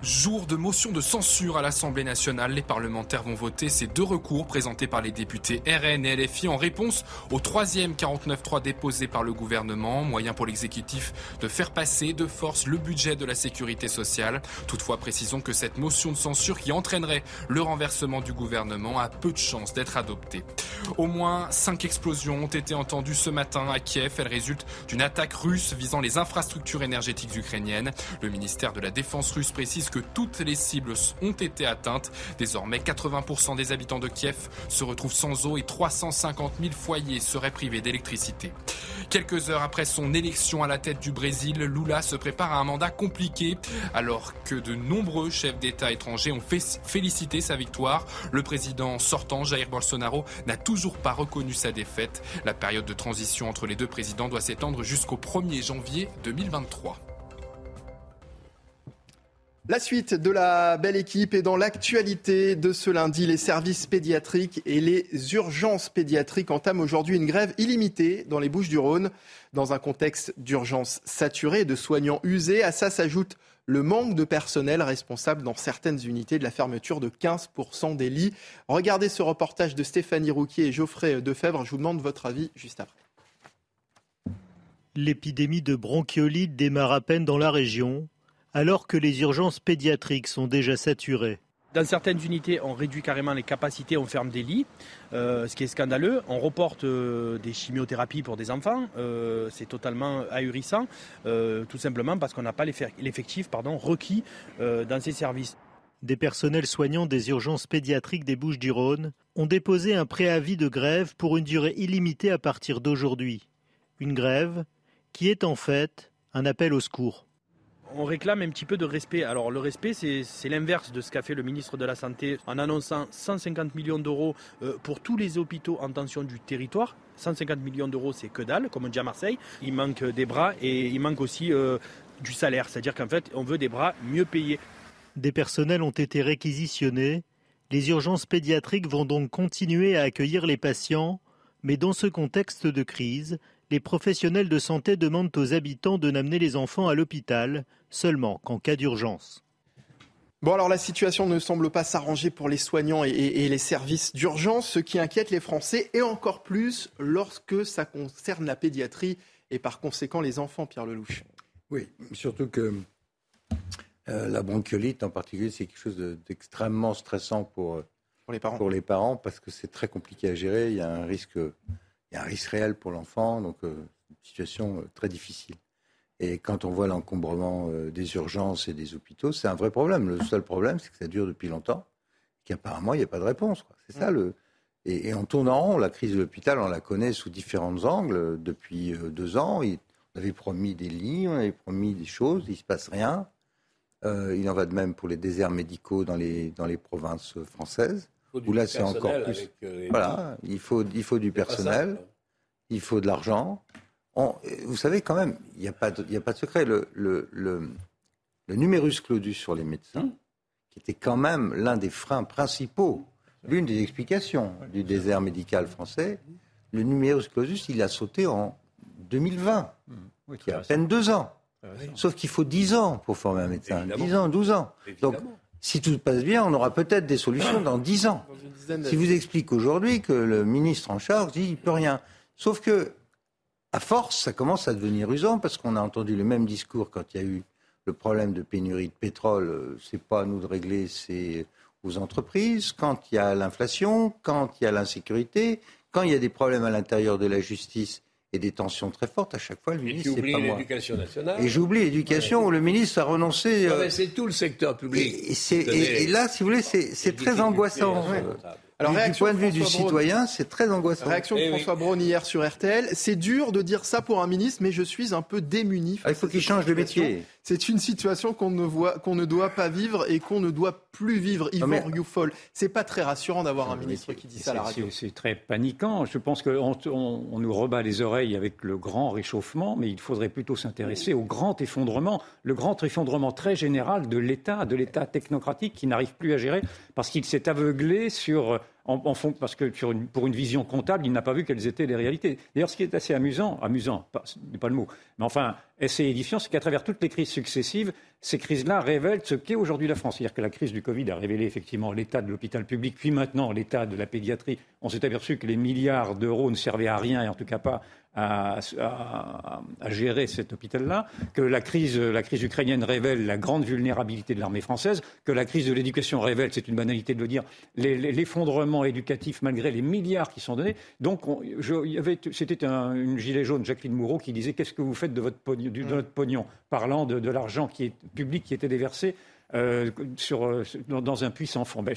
Jour de motion de censure à l'Assemblée nationale, les parlementaires vont voter ces deux recours présentés par les députés RN et LFI en réponse au troisième 49.3 déposé par le gouvernement, moyen pour l'exécutif de faire passer de force le budget de la sécurité sociale. Toutefois, précisons que cette motion de censure qui entraînerait le renversement du gouvernement a peu de chances d'être adoptée. Au moins cinq explosions ont été entendues ce matin à Kiev. Elles résultent d'une attaque russe visant les infrastructures énergétiques ukrainiennes. Le ministère de la Défense russe précise que toutes les cibles ont été atteintes. Désormais, 80% des habitants de Kiev se retrouvent sans eau et 350 000 foyers seraient privés d'électricité. Quelques heures après son élection à la tête du Brésil, Lula se prépare à un mandat compliqué. Alors que de nombreux chefs d'État étrangers ont félicité sa victoire, le président sortant, Jair Bolsonaro, n'a toujours pas reconnu sa défaite. La période de transition entre les deux présidents doit s'étendre jusqu'au 1er janvier 2023. La suite de la belle équipe est dans l'actualité de ce lundi. Les services pédiatriques et les urgences pédiatriques entament aujourd'hui une grève illimitée dans les Bouches du Rhône. Dans un contexte d'urgence saturée de soignants usés, à ça s'ajoute le manque de personnel responsable dans certaines unités de la fermeture de 15% des lits. Regardez ce reportage de Stéphanie Rouquier et Geoffrey Defebvre. Je vous demande votre avis juste après. L'épidémie de bronchiolite démarre à peine dans la région alors que les urgences pédiatriques sont déjà saturées. Dans certaines unités, on réduit carrément les capacités, on ferme des lits, euh, ce qui est scandaleux. On reporte euh, des chimiothérapies pour des enfants, euh, c'est totalement ahurissant, tout simplement parce qu'on n'a pas l'effectif requis dans ces services. Des personnels soignants des urgences pédiatriques des Bouches-du-Rhône ont déposé un préavis de grève pour une durée illimitée à partir d'aujourd'hui. Une grève qui est en fait un appel au secours on réclame un petit peu de respect. Alors le respect, c'est l'inverse de ce qu'a fait le ministre de la Santé en annonçant 150 millions d'euros euh, pour tous les hôpitaux en tension du territoire. 150 millions d'euros, c'est que dalle, comme on dit à Marseille. Il manque des bras et il manque aussi euh, du salaire. C'est-à-dire qu'en fait, on veut des bras mieux payés. Des personnels ont été réquisitionnés. Les urgences pédiatriques vont donc continuer à accueillir les patients, mais dans ce contexte de crise, les professionnels de santé demandent aux habitants de n'amener les enfants à l'hôpital seulement qu'en cas d'urgence. Bon alors la situation ne semble pas s'arranger pour les soignants et, les services d'urgence, ce qui inquiète les Français et encore plus lorsque ça concerne la pédiatrie et par conséquent les enfants, Pierre Lelouch. Oui, surtout que euh, la bronchiolite en particulier, c'est quelque chose d'extrêmement stressant pour, pour, les parents. pour les parents parce que c'est très compliqué à gérer, il y a un risque il y a un risque réel pour l'enfant, donc euh, une situation euh, très difficile. Et quand on voit l'encombrement euh, des urgences et des hôpitaux, c'est un vrai problème. Le seul problème, c'est que ça dure depuis longtemps, qu'apparemment, il n'y a pas de réponse. C'est ça le. Et, on tourne en rond. La crise de l'hôpital, on la connaît sous différents angles depuis deux ans. on avait promis des lits, on avait promis des choses, il ne se passe rien. il en va de même pour les déserts médicaux dans les, dans les provinces françaises où là c'est encore plus. Euh, voilà, il faut, il faut du personnel, il faut de l'argent. vous savez quand même, il n'y a, pas de, a pas de secret. Le, le, le, le, numerus claudus sur les médecins, qui était quand même l'un des freins principaux, l'une des explications du désert médical français, le numerus clausus, il a sauté en 2020, mmh. qui a à peine deux ans. Sauf qu'il faut dix ans pour former un médecin. Dix ans, douze ans. Donc, si tout se passe bien, on aura peut-être des solutions dans dix ans. Si vous explique aujourd'hui que le ministre en charge dit qu'il peut rien. Sauf que, à force, ça commence à devenir usant parce qu'on a entendu le même discours quand il y a eu le problème de pénurie de pétrole. Euh, c'est pas à nous de régler, c'est aux entreprises. Quand il y a l'inflation, quand il y a l'insécurité, quand il y a des problèmes à l'intérieur de la justice, et des tensions très fortes. À chaque fois, le ministre, c'est pas moi. l'éducation nationale. Et j'oublie l'éducation où le ministre a renoncé. Euh, c'est tout le secteur public. Et, là, si vous voulez, c'est très angoissant. Alors, du point de vue du citoyen, c'est très angoissant. Réaction de eh François Braun hier sur RTL. C'est dur de dire ça pour un ministre, mais je suis un peu démuni. Ah, il faut qu'il change de métier. C'est une situation qu'on ne, voit, qu'on ne doit pas vivre et qu'on ne doit plus vivre. Yvan mais... Rioufol, c'est pas très rassurant d'avoir un ministre qui dit ça à la radio. C'est très paniquant. Je pense qu'on on, nous rebat les oreilles avec le grand réchauffement, mais il faudrait plutôt s'intéresser au grand effondrement, le grand effondrement très général de l'État, de l'État technocratique qui n'arrive plus à gérer parce qu'il s'est aveuglé sur parce que pour une vision comptable, il n'a pas vu quelles étaient les réalités. D'ailleurs, ce qui est assez amusant, amusant, n'est pas le mot, mais enfin, assez édifiant, c'est qu'à travers toutes les crises successives, ces crises-là révèlent ce qu'est aujourd'hui la France. C'est-à-dire que la crise du Covid a révélé effectivement l'état de l'hôpital public, puis maintenant l'état de la pédiatrie. On s'est aperçu que les milliards d'euros ne servaient à rien, et en tout cas pas à, gérer cet hôpital-là, que la crise, la crise ukrainienne révèle la grande vulnérabilité de l'armée française, que la crise de l'éducation révèle, c'est une banalité de le dire, l'effondrement éducatif malgré les milliards qui sont donnés. Donc, c'était une gilet jaune, Jacqueline Moureau, qui disait Qu'est-ce que vous faites de, votre pognon, de notre pognon? Parlant de, de l'argent qui est public qui était déversé euh, euh, dans, un puissant fond ben,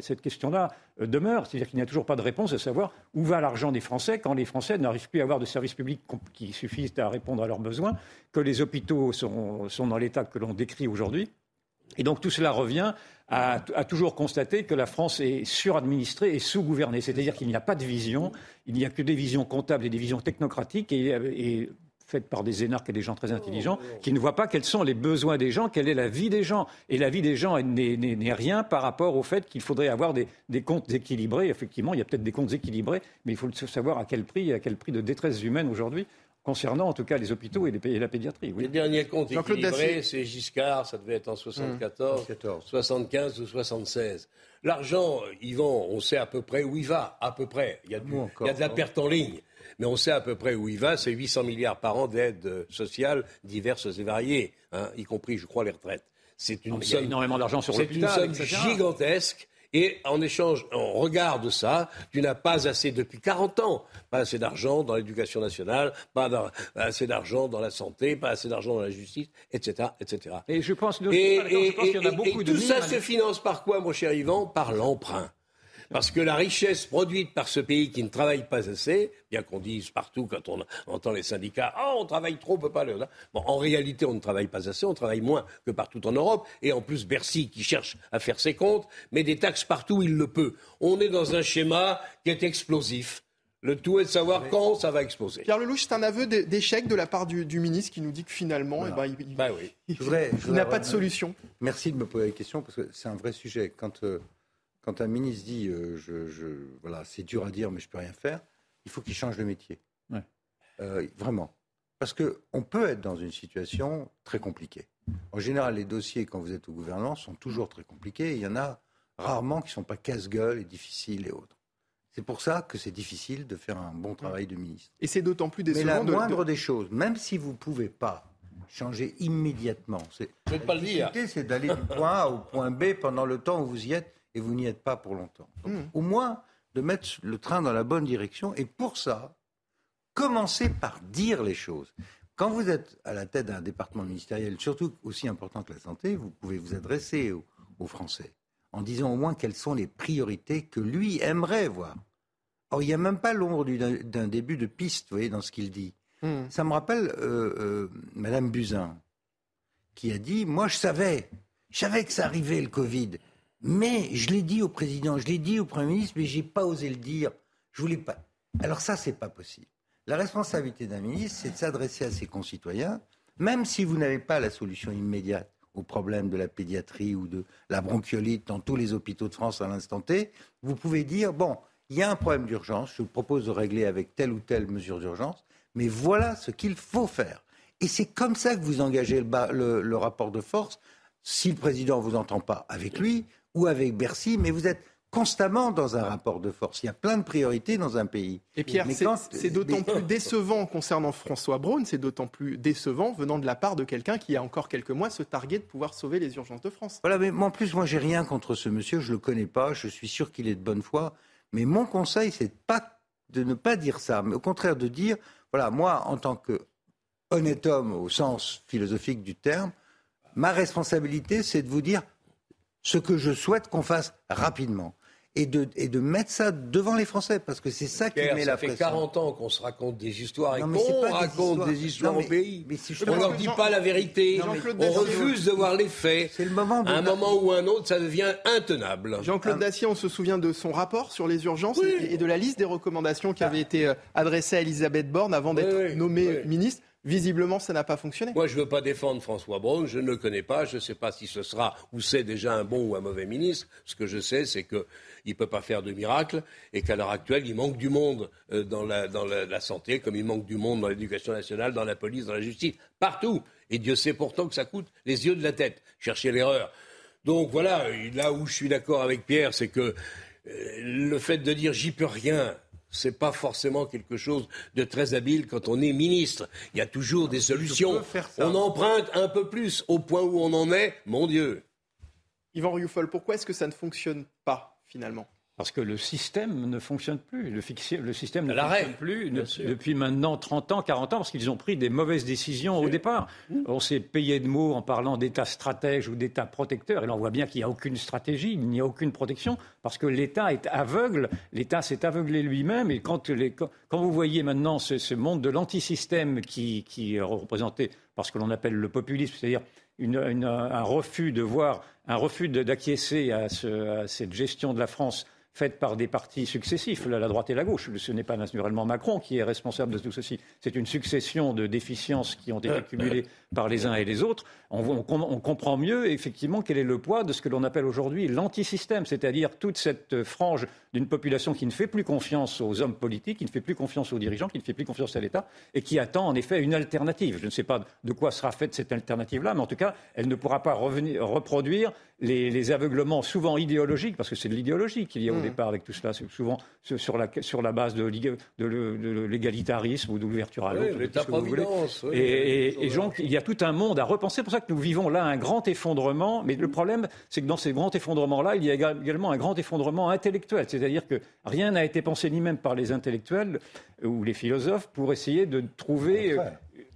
cette question-là euh, demeure. C'est-à-dire qu'il n'y a toujours pas de réponse à savoir où va l'argent des Français quand les Français n'arrivent plus à avoir de services publics qui suffisent à répondre à leurs besoins, que les hôpitaux sont, dans l'état que l'on décrit aujourd'hui. Et donc tout cela revient à, toujours constater que la France est suradministrée et sous-gouvernée. C'est-à-dire qu'il n'y a pas de vision, il n'y a que des visions comptables et des visions technocratiques. Faite par des énarques et des gens très intelligents, qui ne voient pas quels sont les besoins des gens, quelle est la vie des gens. Et la vie des gens n'est rien par rapport au fait qu'il faudrait avoir des, comptes équilibrés. Effectivement, il y a peut-être des comptes équilibrés, mais il faut savoir à quel prix, à quel prix de détresse humaine aujourd'hui concernant en tout cas les hôpitaux et, la pédiatrie. Oui. Les derniers comptes équilibrés, c'est Giscard, ça devait être en 74, 75 ou 76. L'argent, Yvan, on sait à peu près où il va, à peu près. Il y a, il y a de la perte en ligne mais on sait à peu près où il va. C'est 800 milliards par an d'aides sociales diverses et variées, hein, y compris, je crois, les retraites. c'est une Non, mais il y a somme, énormément d'argent sur c'est une somme etc. gigantesque. Et en échange, on regarde ça, tu n'as pas assez depuis 40 ans, pas assez d'argent dans l'éducation nationale, pas assez d'argent dans la santé, pas assez d'argent dans la justice, etc., etc. Et je pense, Et, je et- pense qu'il y en a et- beaucoup et de tout ça se finance par quoi, mon cher Yvan? Par l'emprunt. Parce que la richesse produite par ce pays qui ne travaille pas assez, bien qu'on dise partout quand on entend les syndicats, oh, on travaille trop, on peut pas le. Bon, en réalité, on ne travaille pas assez, on travaille moins que partout en Europe, et en plus Bercy qui cherche à faire ses comptes, met des taxes partout où il le peut. On est dans un schéma qui est explosif. Le tout est de savoir quand ça va exploser. Pierre Lelouch, c'est un aveu d'é- d'échec de la part du, du ministre qui nous dit que finalement, eh ben, il, Bah oui. il- n'a pas de solution. Merci de me poser la question parce que c'est un vrai sujet. Quand, euh, quand un ministre dit euh, je, je- voilà, c'est dur à dire mais je peux rien faire, il faut qu'il change de métier. Ouais. Euh, vraiment. Parce qu'on peut être dans une situation très compliquée. En général, les dossiers, quand vous êtes au gouvernement, sont toujours très compliqués. Il y en a rarement qui ne sont pas casse-gueule et difficiles et autres. C'est pour ça que c'est difficile de faire un bon travail de ministre. Et c'est d'autant plus Mais décevant la de- de- moindre des choses, même si vous ne pouvez pas changer immédiatement, c'est, Je vais pas le dire. difficulté, c'est d'aller du point A au point B pendant le temps où vous y êtes et vous n'y êtes pas pour longtemps. Donc, Mm. Au moins, de mettre le train dans la bonne direction. Et pour ça, commencez par dire les choses. Quand vous êtes à la tête d'un département ministériel, surtout aussi important que la santé, vous pouvez vous adresser aux, aux Français en disant au moins quelles sont les priorités que lui aimerait voir. Or, il n'y a même pas l'ombre du- d'un d'un début de piste, vous voyez, dans ce qu'il dit. Hmm. Ça me rappelle euh, euh, Madame Buzyn, qui a dit Moi, je savais, je savais que ça arrivait le Covid, mais je l'ai dit au président, je l'ai dit au Premier ministre, mais j'ai pas osé le dire. Je voulais pas. Alors, ça, c'est pas possible. La responsabilité d'un ministre, c'est de s'adresser à ses concitoyens, même si vous n'avez pas la solution immédiate au problème de la pédiatrie ou de la bronchiolite dans tous les hôpitaux de France à l'instant T, vous pouvez dire bon, il y a un problème d'urgence, je vous propose de régler avec telle ou telle mesure d'urgence, mais voilà ce qu'il faut faire. Et c'est comme ça que vous engagez le, le rapport de force, si le président ne vous entend pas avec lui ou avec Bercy, mais vous êtes constamment dans un rapport de force. Il y a plein de priorités dans un pays. Et Pierre, c'est d'autant plus décevant concernant François Braun, c'est d'autant plus décevant venant de la part de quelqu'un qui, il y a encore quelques mois, se targuait de pouvoir sauver les urgences de France. Voilà, mais en plus, moi, j'ai rien contre ce monsieur, je le connais pas, je suis sûr qu'il est de bonne foi. Mais mon conseil, c'est de, pas, de ne pas dire ça, mais au contraire de dire, voilà, moi, en tant que honnête homme au sens philosophique du terme, ma responsabilité, c'est de vous dire ce que je souhaite qu'on fasse rapidement. Et de, et de mettre ça devant les Français, parce que c'est ça qui met ça la fait pression. 40 ans qu'on se raconte des histoires et Non, qu'on des raconte histoires. des histoires Non, au pays. mais si je on pense leur dit Jean- pas la vérité. On Dacier- refuse de voir les faits. C'est le moment de- À un moment ou un autre, ça devient intenable. Jean-Claude Dacier, on se souvient de son rapport sur les urgences et et de la liste des recommandations qui avait été euh, adressée à Elisabeth Borne avant d'être nommée ministre. Visiblement, ça n'a pas fonctionné. Moi, je ne veux pas défendre François Braun, je ne le connais pas, je ne sais pas si ce sera ou c'est déjà un bon ou un mauvais ministre. Ce que je sais, c'est qu'il ne peut pas faire de miracle et qu'à l'heure actuelle, il manque du monde euh, dans, la, la santé, comme il manque du monde dans l'éducation nationale, dans la police, dans la justice, partout. Et Dieu sait pourtant que ça coûte les yeux de la tête. Chercher l'erreur. Donc voilà, là où je suis d'accord avec Pierre, c'est que euh, le fait de dire j'y peux rien, c'est pas forcément quelque chose de très habile quand on est ministre. Il y a toujours des solutions. On emprunte un peu plus au point où on en est, mon Dieu. Yvan Rioufol, pourquoi est-ce que ça ne fonctionne pas finalement? Parce que le système ne fonctionne plus. Le, fixi- le système ne fonctionne plus depuis maintenant 30 ans, 40 ans, parce qu'ils ont pris des mauvaises décisions au départ. On s'est payé de mots en parlant d'État stratège ou d'État protecteur. Et là, on voit bien qu'il n'y a aucune stratégie, il n'y a aucune protection, parce que l'État est aveugle. L'État s'est aveuglé lui-même. Et quand, les- quand, quand vous voyez maintenant ce, ce monde de l'antisystème qui, qui est représenté par ce que l'on appelle le populisme, c'est-à-dire une- une- un refus de voir, un refus d'acquiescer à, ce- à cette gestion de la France faite par des partis successifs, la droite et la gauche. Ce n'est pas naturellement Macron qui est responsable de tout ceci. C'est une succession de déficiences qui ont été cumulées par les uns et les autres. On, comprend mieux effectivement quel est le poids de ce que l'on appelle aujourd'hui l'antisystème, c'est-à-dire toute cette frange d'une population qui ne fait plus confiance aux hommes politiques, qui ne fait plus confiance aux dirigeants, qui ne fait plus confiance à l'État et qui attend en effet une alternative. Je ne sais pas de quoi sera faite cette alternative-là, mais en tout cas, elle ne pourra pas revenir, reproduire les, les aveuglements souvent idéologiques, parce que c'est de l'idéologie qu'il y a au Mm. départ avec tout cela. C'est souvent sur la, sur la base de, de, l'égalitarisme ou de l'ouverture à l'autre. Oui, l'état-providence. et, et, et, donc, il y a tout un monde à repenser. C'est pour ça que nous vivons là un grand effondrement. Mais le problème, c'est que dans ces grands effondrements-là, il y a également un grand effondrement intellectuel. C'est-à-dire que rien n'a été pensé ni même par les intellectuels ou les philosophes pour essayer de trouver.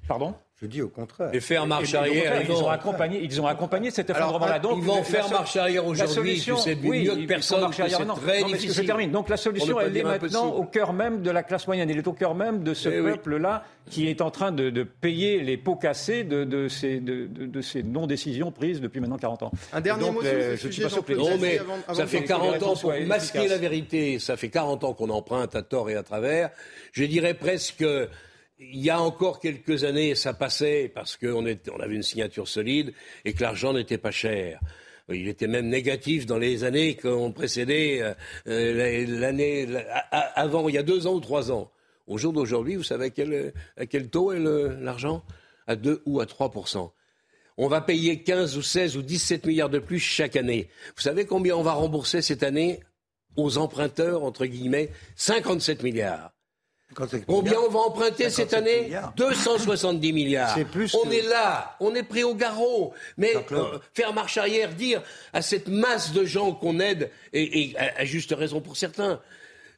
Pardon? Je dis au contraire. Et faire marche arrière. Ils ont accompagné, ils ont accompagné cet effondrement-là. Donc, ils vont faire marche arrière aujourd'hui. Tu sais oui, mieux que personne que c'est très difficile. je termine. Donc la solution, elle est maintenant au cœur même de la classe moyenne. Elle est au cœur même de ce eh peuple-là qui est en train de, payer les pots cassés de, ces, de, ces non-décisions prises depuis maintenant 40 ans. Un dernier mot sur euh, ce sujet, Non, mais ça fait 40 ans pour masquer la vérité. Ça fait 40 ans qu'on emprunte à tort et à travers. Je dirais presque il y a encore quelques années, ça passait parce qu'on on avait une signature solide et que l'argent n'était pas cher. Il était même négatif dans les années qui ont précédé euh, euh, l'année avant, il y a deux ans ou trois ans. Au jour d'aujourd'hui, vous savez à quel taux est l'argent? À 2 ou à 3% on va payer 15 ou 16 ou 17 milliards de plus chaque année. Vous savez combien on va rembourser cette année aux emprunteurs, entre guillemets 57 milliards? Combien on va emprunter cette année 270 milliards. on est là, on est pris au garrot. Mais euh, faire marche arrière, dire à cette masse de gens qu'on aide, et, à, juste raison pour certains,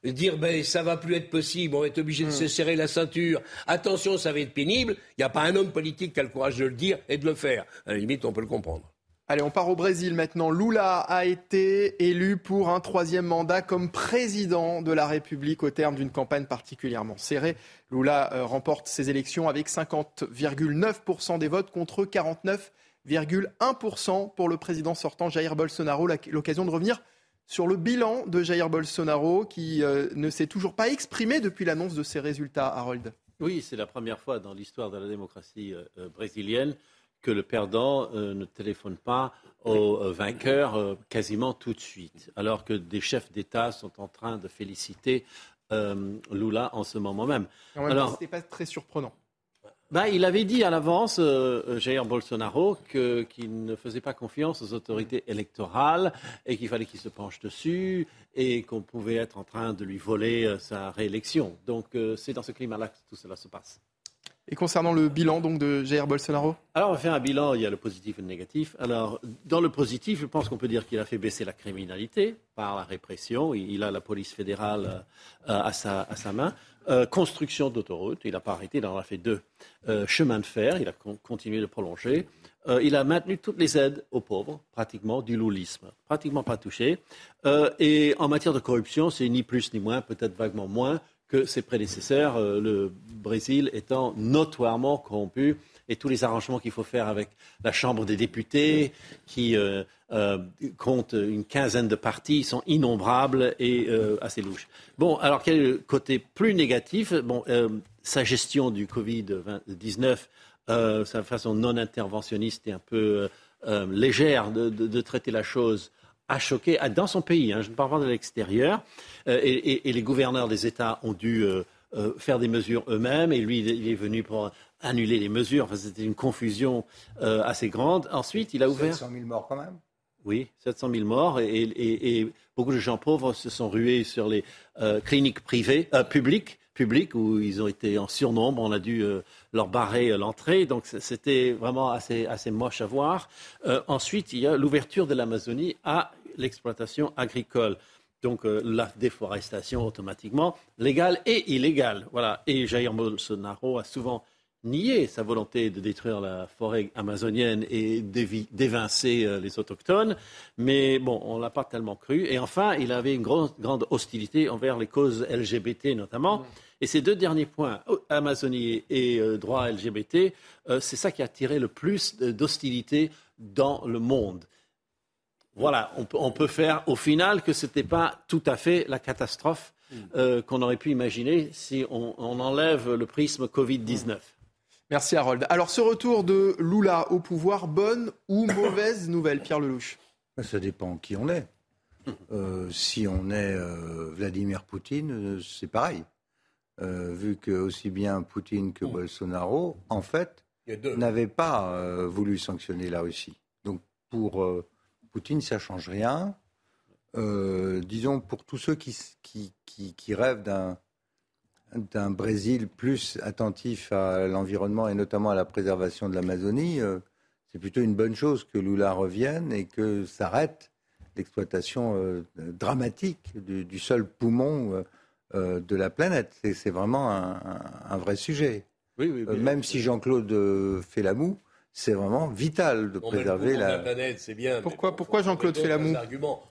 dire ben ça va plus être possible, on va être obligé de hmm. se serrer la ceinture. Attention, ça va être pénible. Il n'y a pas un homme politique qui a le courage de le dire et de le faire. À la limite, on peut le comprendre. Allez, on part au Brésil maintenant. Lula a été élu pour un troisième mandat comme président de la République au terme d'une campagne particulièrement serrée. Lula euh, remporte ses élections avec 50,9% des votes contre 49,1% pour le président sortant Jair Bolsonaro. L'occasion de revenir sur le bilan de Jair Bolsonaro qui euh, ne s'est toujours pas exprimé depuis l'annonce de ses résultats, Harold. Oui, c'est la première fois dans l'histoire de la démocratie euh, brésilienne que le perdant euh, ne téléphone pas au euh, vainqueur euh, quasiment tout de suite, alors que des chefs d'État sont en train de féliciter Lula en ce moment même. alors, ce pas très surprenant. Ben, il avait dit à l'avance, Jair Bolsonaro, qu'il ne faisait pas confiance aux autorités électorales et qu'il fallait qu'il se penche dessus et qu'on pouvait être en train de lui voler sa réélection. Donc c'est dans ce climat-là que tout cela se passe. Et concernant le bilan donc de Jair Bolsonaro? Alors on va faire un bilan, il y a le positif et le négatif. Alors dans le positif, je pense qu'on peut dire qu'il a fait baisser la criminalité par la répression. Il a la police fédérale euh, à, sa, à, sa, main. Euh, construction d'autoroutes, il n'a pas arrêté, il en a fait deux. Euh, chemin de fer, il a continué de prolonger. il a maintenu toutes les aides aux pauvres, pratiquement, du loulisme, pratiquement pas touché. et en matière de corruption, c'est ni plus ni moins, peut-être vaguement moins que ses prédécesseurs, euh, le Brésil étant notoirement corrompu et tous les arrangements qu'il faut faire avec la Chambre des députés, qui euh, euh, compte une quinzaine de partis, sont innombrables et assez louches. Bon, alors quel est le côté plus négatif? Bon, sa gestion du Covid-19, sa façon non interventionniste et un peu légère de, traiter la chose a choqué dans son pays, hein, je ne parle pas de l'extérieur, euh, et, les gouverneurs des États ont dû euh, euh, faire des mesures eux-mêmes, et lui, il est venu pour annuler les mesures. Enfin, C'était une confusion assez grande. Ensuite, il a ouvert... 700 000 morts quand même oui, 700 000 morts et, beaucoup de gens pauvres se sont rués sur les cliniques privées, publiques, publiques où ils ont été en surnombre. On a dû leur barrer l'entrée, donc c'était vraiment assez, moche à voir. ensuite, il y a l'ouverture de l'Amazonie à l'exploitation agricole. Donc euh, la déforestation automatiquement légale et illégale. Voilà. Et Jair Bolsonaro a souvent nié sa volonté de détruire la forêt amazonienne et d'évincer euh, les autochtones. Mais bon, on ne l'a pas tellement cru. Et enfin, il avait une grande, grande hostilité envers les causes LGBT notamment. Et ces deux derniers points, Amazonie et euh, droit LGBT, c'est ça qui a attiré le plus d'hostilité dans le monde. Voilà, on peut, faire au final que ce n'était pas tout à fait la catastrophe mm. euh, qu'on aurait pu imaginer si on, enlève le prisme Covid-19. Merci Harold. Alors ce retour de Lula au pouvoir, bonne ou mauvaise nouvelle, Pierre Lelouch? Ça dépend qui on est. Euh, si on est euh, Vladimir Poutine, c'est pareil. vu que aussi bien Poutine que. Bolsonaro, en fait, n'avaient pas voulu sanctionner la Russie. Donc pour Poutine, ça change rien. euh, disons, pour tous ceux qui, qui, qui, qui rêvent d'un d'un Brésil plus attentif à l'environnement et notamment à la préservation de l'Amazonie, euh, c'est plutôt une bonne chose que Lula revienne et que s'arrête l'exploitation euh, dramatique du, du, seul poumon euh, de la planète. C'est vraiment un, un, un, vrai sujet. Oui, oui, euh, même si Jean-Claude fait la moue, c'est vraiment vital de bon, préserver la... planète. C'est bien. Pourquoi, pourquoi Jean-Claude fait la moue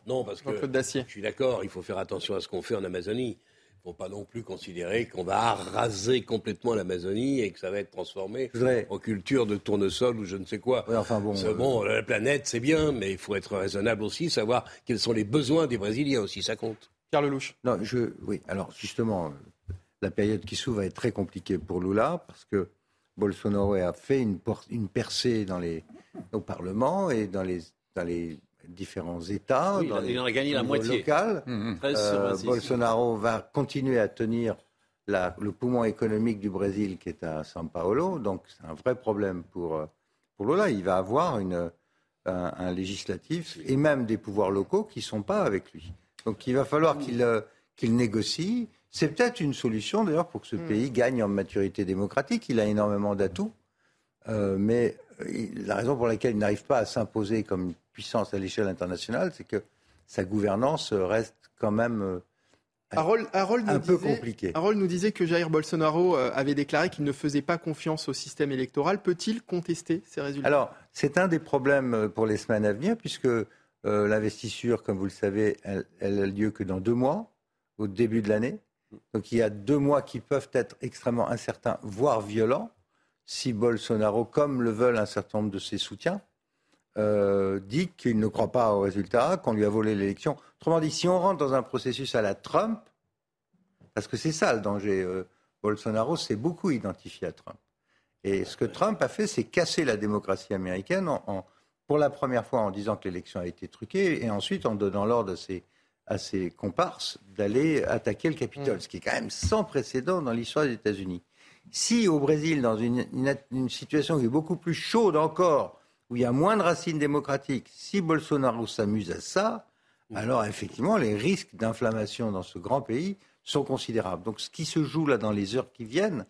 Non, parce que je suis d'accord. Il faut faire attention à ce qu'on fait en Amazonie. Il ne faut pas non plus considérer qu'on va raser complètement l'Amazonie et que ça va être transformé en culture de tournesol ou je ne sais quoi. Oui, enfin bon, euh... bon, la planète, c'est bien, mais il faut être raisonnable aussi, savoir quels sont les besoins des Brésiliens aussi, ça compte. Carl Lelouch. Non, je, oui, alors justement, la période qui s'ouvre va être très compliquée pour Lula parce que Bolsonaro a fait une, une percée dans les, au Parlement et dans les, dans les différents États. Oui, dans il, les, en a gagné la moitié. Local. Mmh, euh, Bolsonaro va continuer à tenir la, le poumon économique du Brésil qui est à São Paulo. Donc c'est un vrai problème pour, pour Lula. Il va avoir une, un, un, législatif et même des pouvoirs locaux qui ne sont pas avec lui. Donc il va falloir qu'il qu'il négocie. C'est peut-être une solution d'ailleurs pour que ce mmh. pays gagne en maturité démocratique. Il a énormément d'atouts. Euh, mais la raison pour laquelle il n'arrive pas à s'imposer comme une puissance à l'échelle internationale, c'est que sa gouvernance reste quand même euh, Harold, Harold un peu disait, compliquée. Harold nous disait que Jair Bolsonaro euh, avait déclaré qu'il ne faisait pas confiance au système électoral. Peut-il contester ces résultats? Alors, c'est un des problèmes pour les semaines à venir, puisque euh, l'investiture, comme vous le savez, elle, elle a lieu que dans deux mois, au début de l'année. Donc il y a deux mois qui peuvent être extrêmement incertains, voire violents si Bolsonaro, comme le veulent un certain nombre de ses soutiens, euh, dit qu'il ne croit pas au résultat, qu'on lui a volé l'élection. Autrement dit, si on rentre dans un processus à la Trump, parce que c'est ça le danger, euh, Bolsonaro s'est beaucoup identifié à Trump. Et ce que Trump a fait, c'est casser la démocratie américaine en, en, pour la première fois en disant que l'élection a été truquée et ensuite en donnant l'ordre à ses, à ses comparses d'aller attaquer le Capitole, mmh. ce qui est quand même sans précédent dans l'histoire des États-Unis. Si au Brésil, dans une, une, une, situation qui est beaucoup plus chaude encore, où il y a moins de racines démocratiques, si Bolsonaro s'amuse à ça, alors effectivement, les risques d'inflammation dans ce grand pays sont considérables. Donc ce qui se joue là dans les heures qui viennent,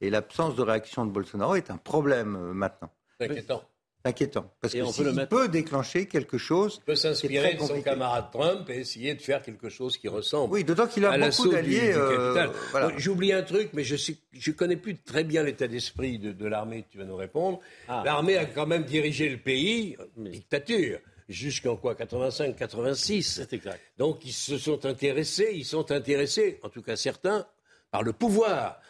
et l'absence de réaction de Bolsonaro est un problème euh, maintenant. Inquiétant. Inquiétant. Parce et que s'il si peut déclencher quelque chose. Il peut s'inspirer de son camarade Trump et essayer de faire quelque chose qui ressemble. Oui, d'autant qu'il a beaucoup d'alliés. Euh, voilà. J'oublie un truc, mais je ne connais plus très bien l'état d'esprit de, de l'armée, tu vas nous répondre. Ah, l'armée a quand même dirigé le pays, dictature jusqu'en quoi 85, 86. C'est exact. Donc ils se sont intéressés, ils sont intéressés, en tout cas certains, par le pouvoir.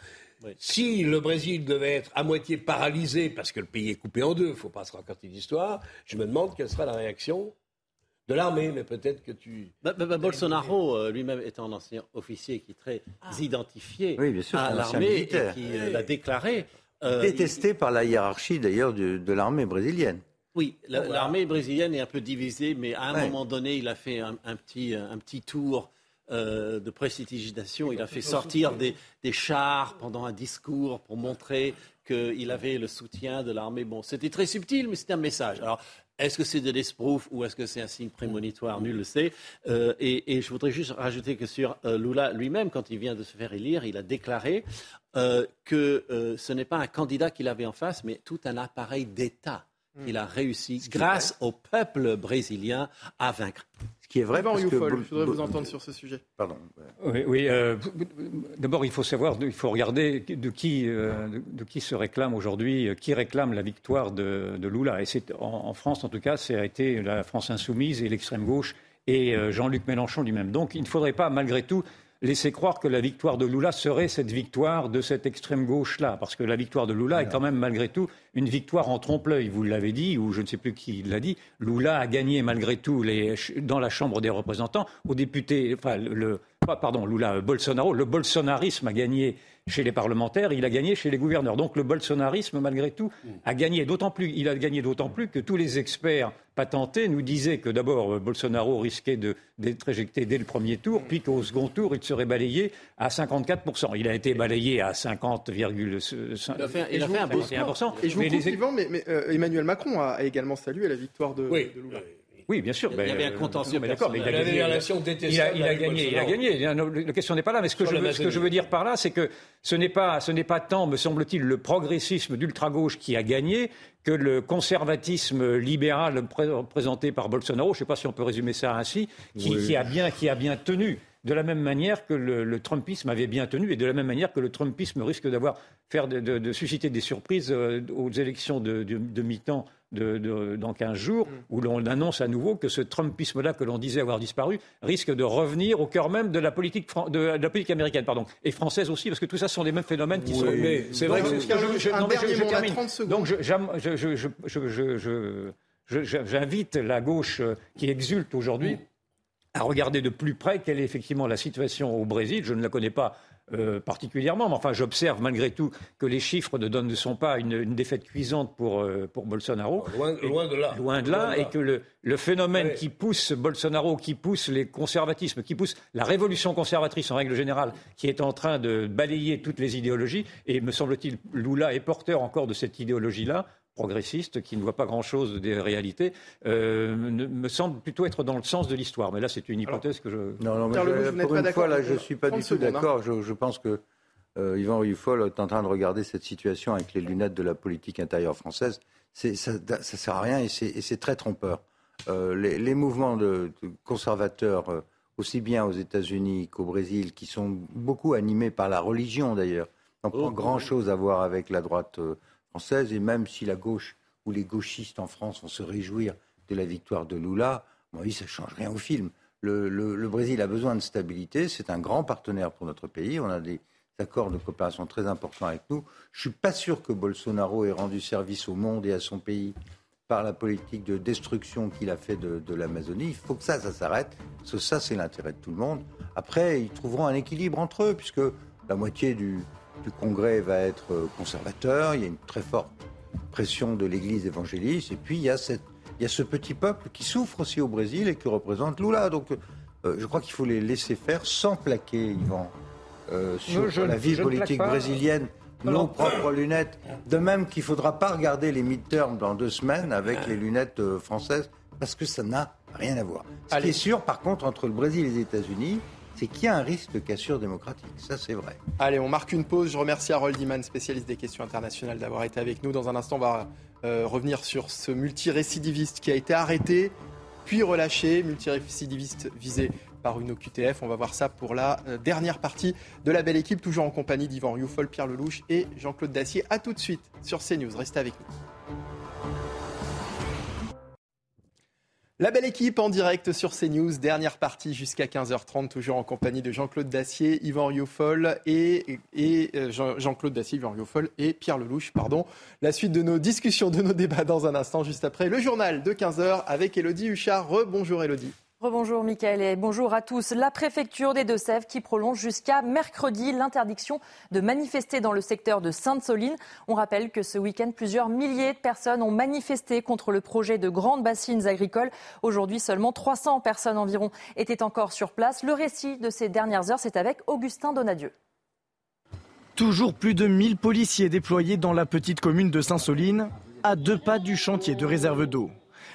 Oui. Si le Brésil devait être à moitié paralysé parce que le pays est coupé en deux, il ne faut pas se raconter d'histoire, je me demande quelle sera la réaction de l'armée, mais peut-être que tu... Bah, bah, bah, Bolsonaro, euh, lui-même étant un ancien officier qui est très ah. identifié oui, sûr, à l'armée et qui euh, l'a déclaré... Euh, Détesté il... par la hiérarchie d'ailleurs de, de l'armée brésilienne. Oui, l'armée voilà. brésilienne est un peu divisée, mais à un ouais. moment donné, il a fait un, un, petit, un petit tour euh, de prestidigitation. Il a fait sortir des, des, chars pendant un discours pour montrer qu'il avait le soutien de l'armée. Bon, c'était très subtil, mais c'était un message. Alors, est-ce que c'est de l'esprouf ou est-ce que c'est un signe prémonitoire? Nul ne le sait. Euh, et, et, je voudrais juste rajouter que sur euh, Lula lui-même, quand il vient de se faire élire, il a déclaré euh, que ce n'est pas un candidat qu'il avait en face, mais tout un appareil d'État qu'il a réussi, grâce au peuple brésilien, à vaincre. Ce qui est vrai, parce Youfol, que... je voudrais vous entendre sur ce sujet. Pardon. Oui, oui euh, d'abord, il faut savoir, il faut regarder de qui, euh, de, de, qui se réclame aujourd'hui, qui réclame la victoire de, de Lula. Et c'est en, en, France, en tout cas, ça a été la France insoumise et l'extrême gauche et euh, Jean-Luc Mélenchon lui-même. Donc, il ne faudrait pas, malgré tout, laisser croire que la victoire de Lula serait cette victoire de cette extrême gauche-là, parce que la victoire de Lula est quand même malgré tout une victoire en trompe-l'œil. Vous l'avez dit, ou je ne sais plus qui l'a dit. Lula a gagné malgré tout les, dans la Chambre des représentants aux députés, enfin le, pardon, Lula, Bolsonaro, le bolsonarisme a gagné chez les parlementaires, il a gagné chez les gouverneurs. Donc le bolsonarisme, malgré tout, a gagné. D'autant plus, il a gagné d'autant plus que tous les experts patentés nous disaient que d'abord Bolsonaro risquait d'être éjecté dès le premier tour, puis qu'au second tour, il serait balayé à 54%. Il a été balayé à 50,51%. Il a fait, il a fait un beau Et je vous mais, les... mais, mais euh, Emmanuel Macron a également salué la victoire de, oui. de Lula. Oui, bien sûr. Il y avait un contentieux. mais d'accord, mais il a La gagné. Il a, il a gagné, il a gagné. La question n'est pas là, mais ce que, je veux, ce que je Amazonie. veux dire par là, c'est que ce n'est pas, ce n'est pas tant, me semble-t-il, le progressisme d'ultra-gauche qui a gagné que le conservatisme libéral pré- présenté par Bolsonaro, je ne sais pas si on peut résumer ça ainsi, qui, Oui. qui a, bien, qui a bien tenu. De la même manière que le, le Trumpisme avait bien tenu, et de la même manière que le Trumpisme risque d'avoir faire de, de- de susciter des surprises euh, aux élections de, de- de mi-temps dans 15 jours, mm. où l'on annonce à nouveau que ce Trumpisme-là que l'on disait avoir disparu risque de revenir au cœur même de la politique, de, la politique américaine pardon, et française aussi, parce que tout ça sont les mêmes phénomènes qui sont. C'est vrai que Donc j'invite la gauche euh, qui exulte aujourd'hui à regarder de plus près quelle est effectivement la situation au Brésil. Je ne la connais pas euh, particulièrement, mais enfin j'observe malgré tout que les chiffres ne, donnent, ne sont pas une, une défaite cuisante pour, euh, pour Bolsonaro. Loin, loin de là. Loin de là, Loin et que le, le phénomène qui pousse Bolsonaro, qui pousse les conservatismes, qui pousse la révolution conservatrice en règle générale, qui est en train de balayer toutes les idéologies, et me semble-t-il, Lula est porteur encore de cette idéologie-là, progressiste, qui ne voit pas grand-chose des réalités, euh, ne- me semble plutôt être dans le sens de l'histoire. Mais là, c'est une hypothèse que je... Non, non, mais je- vous pour pas une fois, là, je ne suis pas 30 du tout hein. d'accord. Je, je pense que euh, Yvan Rioufol est en train de regarder cette situation avec les lunettes de la politique intérieure française. Ça ne sert à rien et c'est très trompeur. Euh, les, les mouvements de, de conservateurs, euh, aussi bien aux États-Unis qu'au Brésil, qui sont beaucoup animés par la religion d'ailleurs, n'ont pas grand-chose à voir avec la droite euh, Et même si la gauche ou les gauchistes en France vont se réjouir de la victoire de Lula, bon, oui, ça ne change rien au film. Le, Brésil a besoin de stabilité. C'est un grand partenaire pour notre pays. On a des accords de coopération très importants avec nous. Je suis pas sûr que Bolsonaro ait rendu service au monde et à son pays par la politique de destruction qu'il a fait de, de l'Amazonie. Il faut que ça, ça s'arrête. Parce que ça, c'est l'intérêt de tout le monde. Après, ils trouveront un équilibre entre eux, puisque la moitié du, du Congrès va être conservateur. Il y a une très forte pression de l'Église évangéliste. Et puis, il y a, cette, il y a ce petit peuple qui souffre aussi au Brésil et que représente Lula. Donc, euh, je crois qu'il faut les laisser faire sans plaquer, Yvan, euh, sur Non, je- la vie politique brésilienne. Nos propres lunettes. De même qu'il ne faudra pas regarder les midterms dans deux semaines avec les lunettes euh, françaises, parce que ça n'a rien à voir. Ce qui est sûr, par contre, entre le Brésil et les États-Unis, c'est qu'il y a un risque de cassure démocratique. Ça, c'est vrai. Allez, on marque une pause. Je remercie Harold Iman, spécialiste des questions internationales, d'avoir été avec nous. Dans un instant, on va euh, revenir sur ce multirécidiviste qui a été arrêté, puis relâché. Multirécidiviste visé par une OQTF. On va voir ça pour la euh, dernière partie de la belle équipe, toujours en compagnie d'Yvan Rioufol, Pierre Lelouch et Jean-Claude Dacier. A tout de suite sur CNews. Restez avec nous. La belle équipe en direct sur CNews, dernière partie jusqu'à 15h30, toujours en compagnie de Jean-Claude Dacier, Yvan Rioufol et, euh, Jean- Jean-Claude Dacier, Yvan et Pierre Lelouch, pardon. La suite de nos discussions, de nos débats dans un instant, juste après le journal de 15h avec Elodie Huchard. Rebonjour Elodie. Rebonjour Mickaël et bonjour à tous. La préfecture des Deux-Sèvres qui prolonge jusqu'à mercredi l'interdiction de manifester dans le secteur de Sainte-Soline. On rappelle que ce week-end, plusieurs milliers de personnes ont manifesté contre le projet de grandes bassines agricoles. Aujourd'hui, seulement 300 personnes environ étaient encore sur place. Le récit de ces dernières heures, c'est avec Augustin Donadieu. Toujours plus de 1000 policiers déployés dans la petite commune de Saint-Soline, à deux pas du chantier de réserve d'eau.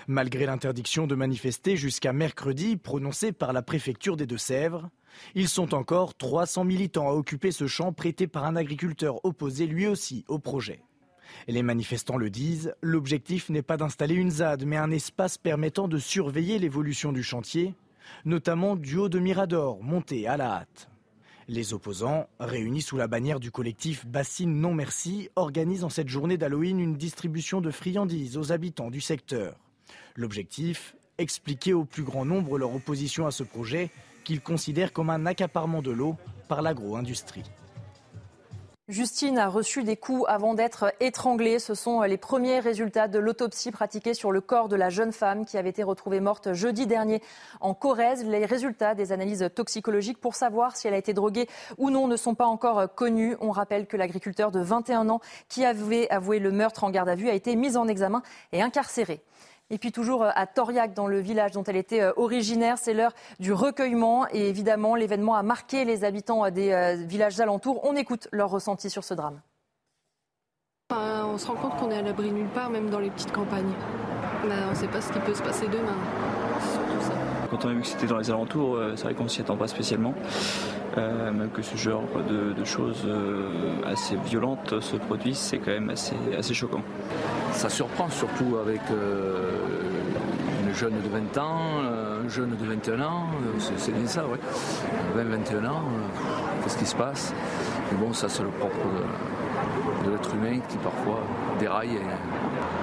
Malgré l'interdiction de manifester jusqu'à mercredi prononcée par la préfecture des Deux-Sèvres, ils sont encore 300 militants à occuper ce champ prêté par un agriculteur opposé lui aussi au projet. Et les manifestants le disent, l'objectif n'est pas d'installer une ZAD, mais un espace permettant de surveiller l'évolution du chantier, notamment du haut de Mirador, monté à la hâte. Les opposants, réunis sous la bannière du collectif Bassine Non Merci, organisent en cette journée d'Halloween une distribution de friandises aux habitants du secteur. L'objectif Expliquer au plus grand nombre leur opposition à ce projet qu'ils considèrent comme un accaparement de l'eau par l'agro-industrie. Justine a reçu des coups avant d'être étranglée. Ce sont les premiers résultats de l'autopsie pratiquée sur le corps de la jeune femme qui avait été retrouvée morte jeudi dernier en Corrèze. Les résultats des analyses toxicologiques pour savoir si elle a été droguée ou non ne sont pas encore connus. On rappelle que l'agriculteur de 21 ans qui avait avoué le meurtre en garde à vue a été mis en examen et incarcéré. Et puis toujours à Toriac, dans le village dont elle était euh, originaire, c'est l'heure du recueillement. Et évidemment, l'événement a marqué les habitants des euh, villages alentours. On écoute leur ressenti sur ce drame. On se rend compte qu'on est à l'abri nulle part, même dans les petites campagnes. Ben, on ne sait pas ce qui peut se passer demain. Quand on a vu que c'était dans les alentours, c'est vrai qu'on s'y attend pas spécialement. même que ce genre de, choses assez violentes se produisent, c'est quand même assez, assez choquant. Ça surprend surtout avec une jeune de 20 ans, un jeune de 21 ans, c'est bien ça, ouais. 20-21 ans, qu'est-ce qui se passe? Mais bon, ça c'est le propre de, l'être humain qui parfois déraille.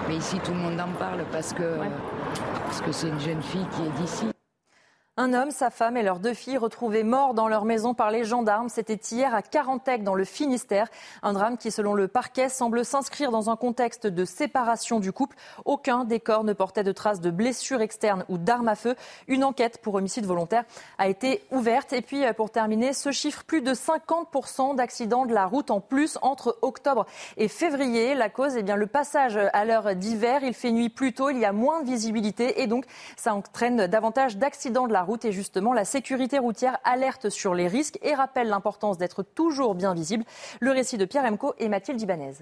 Mais ici tout le monde en parle parce que parce que c'est une jeune fille qui est d'ici. Un homme, sa femme et leurs deux filles retrouvés morts dans leur maison par les gendarmes. C'était hier à Carantec, dans le Finistère. Un drame qui, selon le parquet, semble s'inscrire dans un contexte de séparation du couple. Aucun des corps ne portait de traces de blessures externes ou d'armes à feu. Une enquête pour homicide volontaire a été ouverte. Et puis, pour terminer, ce chiffre, plus de 50% d'accidents de la route en plus entre octobre et février. La cause, eh bien, le passage à l'heure d'hiver. Il fait nuit plus tôt, il y a moins de visibilité et donc ça entraîne davantage d'accidents de la route et justement, la sécurité routière alerte sur les risques et rappelle l'importance d'être toujours bien visible. Le récit de Pierre Emco et Mathilde Ibanez.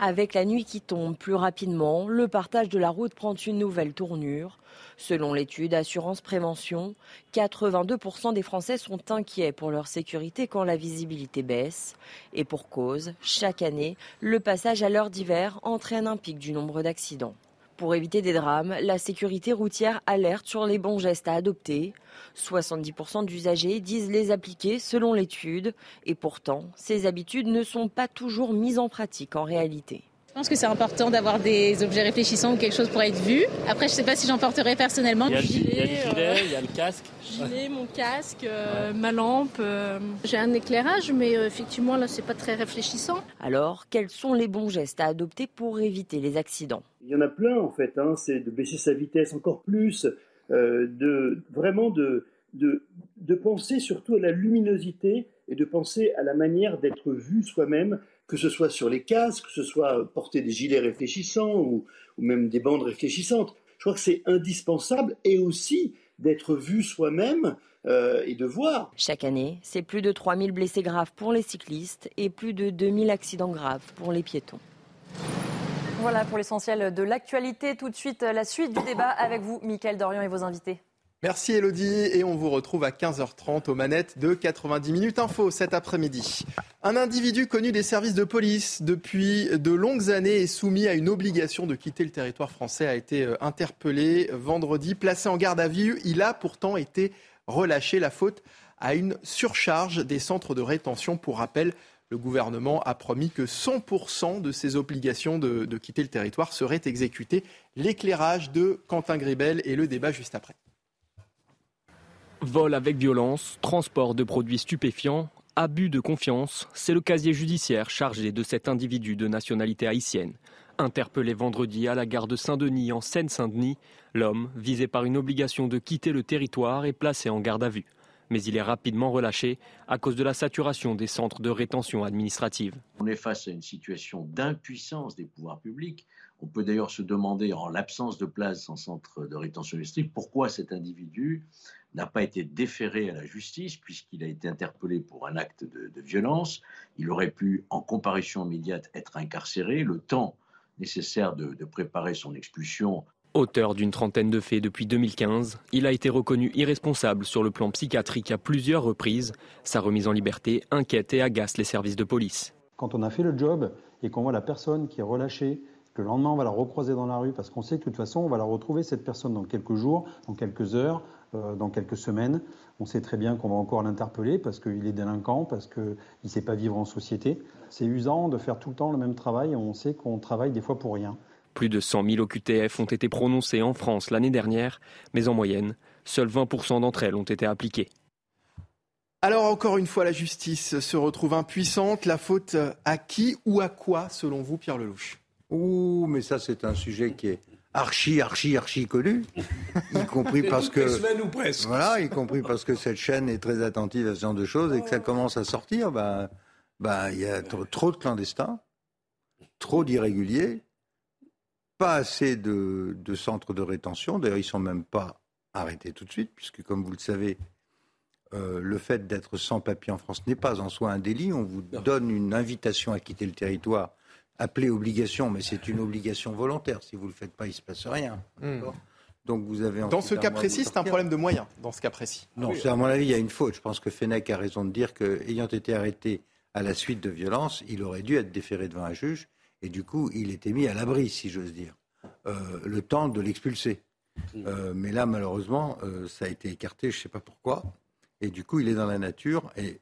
Avec la nuit qui tombe plus rapidement, le partage de la route prend une nouvelle tournure. Selon l'étude Assurance Prévention, 82% des Français sont inquiets pour leur sécurité quand la visibilité baisse. Et pour cause, chaque année, le passage à l'heure d'hiver entraîne un pic du nombre d'accidents. Pour éviter des drames, la sécurité routière alerte sur les bons gestes à adopter. 70% d'usagers disent les appliquer selon l'étude. Et pourtant, ces habitudes ne sont pas toujours mises en pratique en réalité. Je pense que c'est important d'avoir des objets réfléchissants ou quelque chose pour être vu. Après, je ne sais pas si j'en porterai personnellement. Il y a le gilet, il y a le, casque. Gilet, mon casque, euh, ma lampe. Euh. J'ai un éclairage, mais euh, effectivement, là, c'est pas très réfléchissant. Alors, quels sont les bons gestes à adopter pour éviter les accidents? Il y en a plein, en fait. Hein. C'est de baisser sa vitesse encore plus, de vraiment de, de, de penser surtout à la luminosité et de penser à la manière d'être vu soi-même que ce soit sur les casques, que ce soit porter des gilets réfléchissants ou, même des bandes réfléchissantes. Je crois que c'est indispensable et aussi d'être vu soi-même euh, et de voir. Chaque année, c'est plus de 3000 blessés graves pour les cyclistes et plus de 2000 accidents graves pour les piétons. Voilà pour l'essentiel de l'actualité. Tout de suite, la suite du débat avec vous, Mickaël Dorian et vos invités. Merci Elodie et on vous retrouve à 15h30 aux manettes de 90 minutes info cet après-midi. Un individu connu des services de police depuis de longues années et soumis à une obligation de quitter le territoire français a été euh, interpellé vendredi, placé en garde à vue. Il a pourtant été relâché la faute à une surcharge des centres de rétention. Pour rappel, le gouvernement a promis que 100% de ses obligations de, de quitter le territoire seraient exécutées. L'éclairage de Quentin Gribel et le débat juste après. Vol avec violence, transport de produits stupéfiants, abus de confiance, c'est le casier judiciaire chargé de cet individu de nationalité haïtienne. Interpellé vendredi à la gare de Saint-Denis en Seine-Saint-Denis, l'homme, visé par une obligation de quitter le territoire, est placé en garde à vue. Mais il est rapidement relâché à cause de la saturation des centres de rétention administrative. On est face à une situation d'impuissance des pouvoirs publics. On peut d'ailleurs se demander, en l'absence de place en centre de rétention administrative, pourquoi cet individu n'a pas été déféré à la justice puisqu'il a été interpellé pour un acte de, violence. Il aurait pu, en comparution immédiate, être incarcéré. Le temps nécessaire de, de préparer son expulsion Auteur d'une trentaine de faits depuis 2015, il a été reconnu irresponsable sur le plan psychiatrique à plusieurs reprises. Sa remise en liberté inquiète et agace les services de police. Quand on a fait le job et qu'on voit la personne qui est relâchée, que le lendemain on va la recroiser dans la rue parce qu'on sait que de toute façon on va la retrouver cette personne dans quelques jours, dans quelques heures, dans quelques semaines. On sait très bien qu'on va encore l'interpeller parce qu'il est délinquant, parce qu'il ne sait pas vivre en société. C'est usant de faire tout le temps le même travail et on sait qu'on travaille des fois pour rien. Plus de 100 000 OQTF ont été prononcés en France l'année dernière, mais en moyenne, seuls 20% d'entre elles ont été appliquées. Alors encore une fois, la justice se retrouve impuissante. La faute à qui ou à quoi, selon vous, Pierre Lelouch? Ouh, mais ça c'est un sujet qui est archi, archi, archi connu, y compris parce que voilà, y compris parce que cette chaîne est très attentive à ce genre de choses et que ça commence à sortir. Ben, ben, il y a trop de clandestins, trop d'irréguliers, pas assez de, centres de rétention. D'ailleurs, ils sont même pas arrêtés tout de suite, puisque comme vous le savez, euh, le fait d'être sans papier en France n'est pas en soi un délit. On vous donne une invitation à quitter le territoire appelée obligation, mais c'est une obligation volontaire. Si vous ne le faites pas, il ne se passe rien. Hmm. Donc vous avez dans ce cas précis, c'est un problème de moyens. Dans ce cas précis. Non, c'est à mon avis, il y a une faute. Je pense que Fenech a raison de dire qu'ayant été arrêté à la suite de violences, il aurait dû être déféré devant un juge et du coup, il était mis à l'abri, si j'ose dire, euh, le temps de l'expulser. Euh, mais là, malheureusement, euh, ça a été écarté, je ne sais pas pourquoi. Et du coup, il est dans la nature et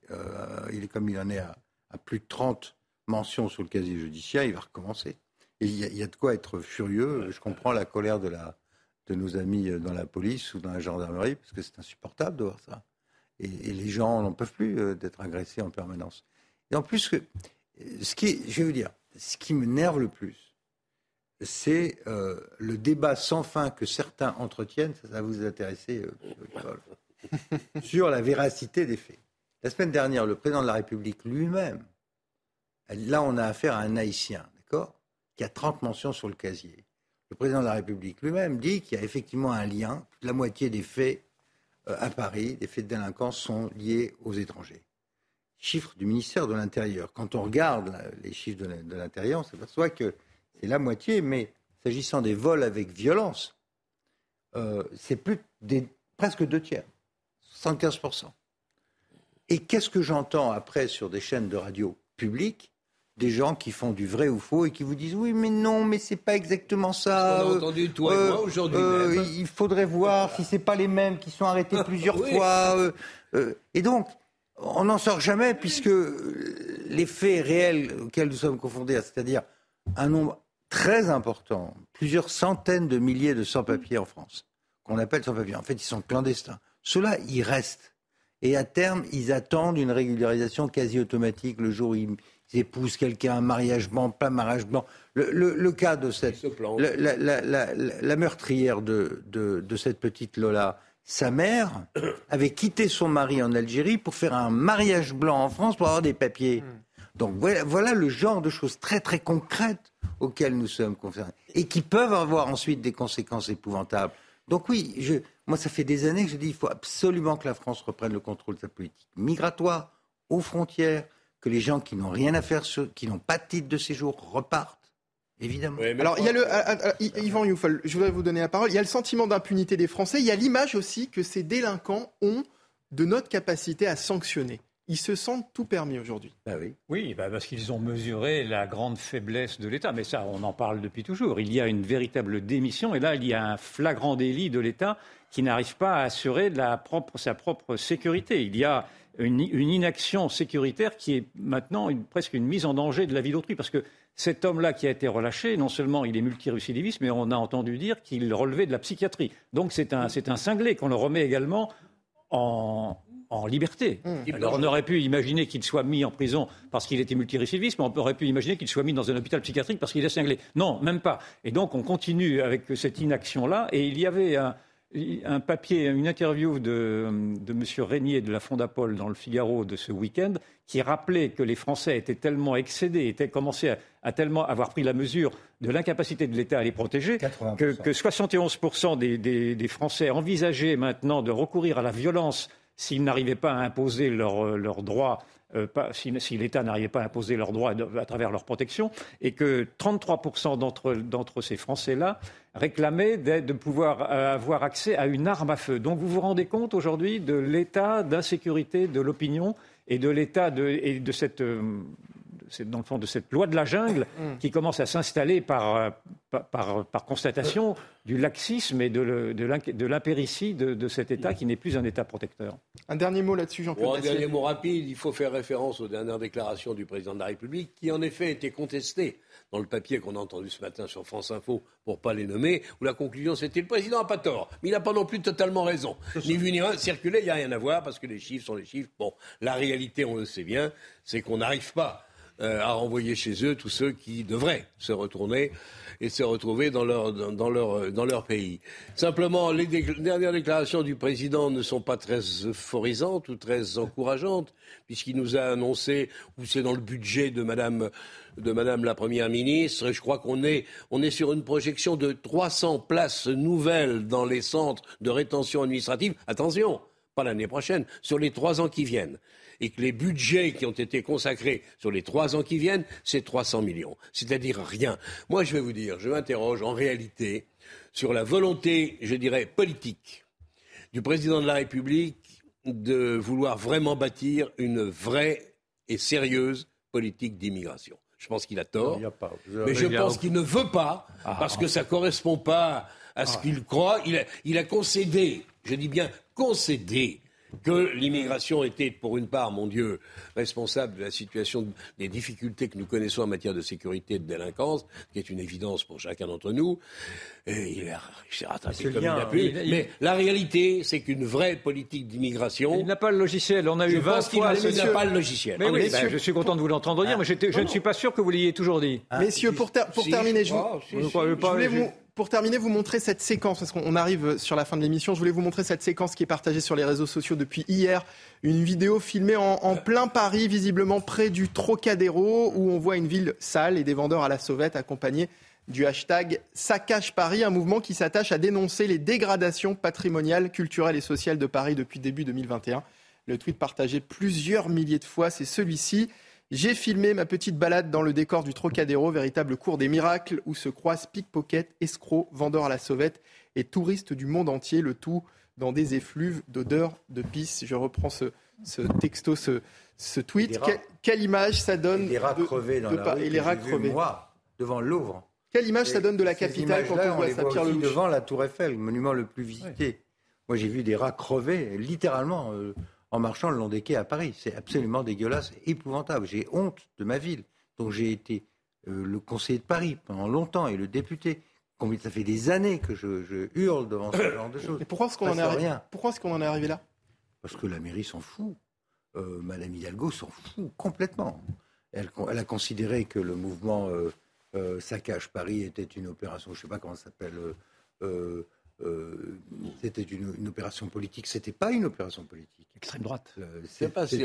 il est comme il en est à, plus de 30 mentions sur le casier judiciaire, il va recommencer. Et il y, a de quoi être furieux. Je comprends la colère de, la, de nos amis dans la police ou dans la gendarmerie, parce que c'est insupportable de voir ça. Et, les gens n'en peuvent plus d'être agressés en permanence. Et en plus, ce qui, je vais vous dire, ce qui me nerve le plus, c'est euh, le débat sans fin que certains entretiennent, ça, va vous intéresser, euh, sur la véracité des faits. La semaine dernière, le président de la République lui-même, là on a affaire à un haïtien, d'accord, qui a 30 mentions sur le casier. Le président de la République lui-même dit qu'il y a effectivement un lien, la moitié des faits euh, à Paris, des faits de délinquance sont liés aux étrangers chiffres du ministère de l'Intérieur. Quand on regarde les chiffres de l'Intérieur, on s'aperçoit que c'est la moitié, mais s'agissant des vols avec violence, euh, c'est plus des, presque deux tiers, 115%. Et qu'est-ce que j'entends après sur des chaînes de radio publiques? Des gens qui font du vrai ou faux et qui vous disent oui mais non mais c'est pas exactement ça. On a entendu toi et moi euh, aujourd'hui. Euh, il faudrait voir si c'est pas les mêmes qui sont arrêtés plusieurs fois. et donc on n'en sort jamais puisque les faits réels auxquels nous sommes confondés, c'est-à-dire un nombre très important, plusieurs centaines de milliers de sans-papiers en France, qu'on appelle sans-papiers. En fait, ils sont clandestins. Ceux-là, ils restent. Et à terme, ils attendent une régularisation quasi automatique le jour où ils, épousent quelqu'un, un mariage blanc, pas mariage blanc. Le, cas de cette. La, meurtrière de, de cette petite Lola, sa mère avait quitté son mari en Algérie pour faire un mariage blanc en France pour avoir des papiers. Hmm. Donc voilà, le genre de choses très très concrètes auxquelles nous sommes concernés et qui peuvent avoir ensuite des conséquences épouvantables. Donc oui, je, moi ça fait des années que je dis qu'il faut absolument que la France reprenne le contrôle de sa politique migratoire aux frontières, que les gens qui n'ont rien à faire, qui n'ont pas de titre de séjour repartent Évidemment. Alors, il y a le. Euh, euh, euh, Yvan Youfol, je voudrais vous donner la parole. Il y a le sentiment d'impunité des Français. Il y a l'image aussi que ces délinquants ont de notre capacité à sanctionner. Ils se sentent tout permis aujourd'hui. Bah oui, oui bah parce qu'ils ont mesuré la grande faiblesse de l'État. Mais ça, on en parle depuis toujours. Il y a une véritable démission. Et là, il y a un flagrant délit de l'État qui n'arrive pas à assurer la propre, sa propre sécurité. Il y a une, inaction sécuritaire qui est maintenant presque une mise en danger de la vie d'autrui. Parce que cet homme-là qui a été relâché, non seulement il est multirécidiviste, mais on a entendu dire qu'il relevait de la psychiatrie. Donc c'est un, un cinglé qu'on le remet également en, liberté. Mmh. Alors on aurait pu imaginer qu'il soit mis en prison parce qu'il était multirécidiviste, mais on aurait pu imaginer qu'il soit mis dans un hôpital psychiatrique parce qu'il est cinglé. Non, même pas. Et donc on continue avec cette inaction-là. Et il y avait un, un papier, une interview de, de M. Régnier de la Fondapol dans le Figaro de ce week-end qui rappelait que les Français étaient tellement excédés, étaient commencé à, tellement avoir pris la mesure de l'incapacité de l'État à les protéger, que, que, 71% des, des, Français envisageaient maintenant de recourir à la violence s'ils n'arrivaient pas à imposer leurs droits euh, si, l'État n'arrivait pas à imposer leurs droits à travers leur protection, et que 33% d'entre ces Français-là réclamaient de pouvoir euh, avoir accès à une arme à feu. Donc vous vous rendez compte aujourd'hui de l'état d'insécurité de l'opinion et de l'état et de cette euh, dans le fond de cette loi de la jungle mm. qui commence à s'installer par, par, par, constatation du laxisme et de l'impéritie de, de, cet État qui n'est plus un État protecteur. Un dernier mot là-dessus, Jean-Claude. un dernier mot rapide, il faut faire référence aux dernières déclarations du président de la République qui en effet étaient contestées dans le papier qu'on a entendu ce matin sur France Info, pour pas les nommer, où la conclusion c'était le président n'a pas tort, mais il n'a pas non plus totalement raison. Ni vu ni rien, circuler, il n'y a rien à voir parce que les chiffres sont les chiffres. Bon, la réalité, on le sait bien, c'est qu'on n'arrive pas euh, à renvoyer chez eux tous ceux qui devraient se retourner et se retrouver dans leur, leur pays. Simplement, les dernières déclarations du président ne sont pas très euphorisantes ou très encourageantes, puisqu'il nous a annoncé, ou c'est dans le budget de Madame, la Première ministre, je crois qu'on est, on est sur une projection de 300 places nouvelles dans les centres de rétention administrative. Attention, pas l'année prochaine, sur les trois ans qui viennent et que les budgets qui ont été consacrés sur les trois ans qui viennent, c'est 300 millions. C'est-à-dire rien. Moi, je vais vous dire, je m'interroge, en réalité, sur la volonté, je dirais, politique du président de la République de vouloir vraiment bâtir une vraie et sérieuse politique d'immigration. Je pense qu'il a tort. mais je pense qu'il ne veut pas, Ah. parce que ça ne correspond pas à ce qu'il croit. Il a, il a concédé, je dis bien concédé, que l'immigration était, pour une part, mon Dieu, responsable de la situation, des difficultés que nous connaissons en matière de sécurité et de délinquance, qui est une évidence pour chacun d'entre nous. Et il, s'est rattrapé comme lien, il a pu. il- il- Mais la réalité, c'est qu'une vraie politique d'immigration. Il n'a pas le logiciel. On a Je eu 20 pense qu'il fois. il n'a pas le logiciel. Mais En oui, ben, je suis content de vous l'entendre dire, mais j'étais- je ne suis pas sûr que vous l'ayez toujours dit. Messieurs, pour, ter- pour Si, terminer, je je, vous- crois, si, je si. Je voulais si. vous- pour terminer, vous montrer cette séquence, parce qu'on arrive sur la fin de l'émission, je voulais vous montrer cette séquence qui est partagée sur les réseaux sociaux depuis hier. Une vidéo filmée en, en plein Paris, visiblement près du Trocadéro, où on voit une ville sale et des vendeurs à la sauvette accompagnés du hashtag Saccage Paris, un mouvement qui s'attache à dénoncer les dégradations patrimoniales, culturelles et sociales de Paris depuis début 2021. Le tweet partagé plusieurs milliers de fois, c'est celui-ci. J'ai filmé ma petite balade dans le décor du Trocadéro, véritable cours des miracles où se croisent pickpockets, escrocs, vendeurs à la sauvette et touristes du monde entier, le tout dans des effluves d'odeur de pisse. Je reprends ce, ce texto, ce, ce tweet. Des rats. Que- quelle image ça donne Des rats de- crevés dans de la rue. Et les rats crevés. moi, devant Louvre. Quelle image ça donne de la capitale quand on voit les ça, voit Pierre aussi Lelouch? devant la Tour Eiffel, le monument le plus visité. Moi, j'ai vu des rats crever, littéralement, euh, en marchant le long des quais à Paris. C'est absolument dégueulasse, épouvantable. J'ai honte de ma ville. Donc, j'ai été euh, le conseiller de Paris pendant longtemps et le député. Combien ça fait des années que je, je hurle devant ce genre de choses. Mais pourquoi est-ce qu'on en, est arri- rien. pourquoi est-ce qu'on en est arrivé là? Parce que la mairie s'en fout. Euh, Madame Hidalgo s'en fout complètement. Elle, elle a considéré que le mouvement euh, euh, Saccage Paris était une opération, je ne sais pas comment ça s'appelle, euh, euh, euh, c'était une, une opération politique. C'était pas une opération politique. Extrême droite. C'est pas si-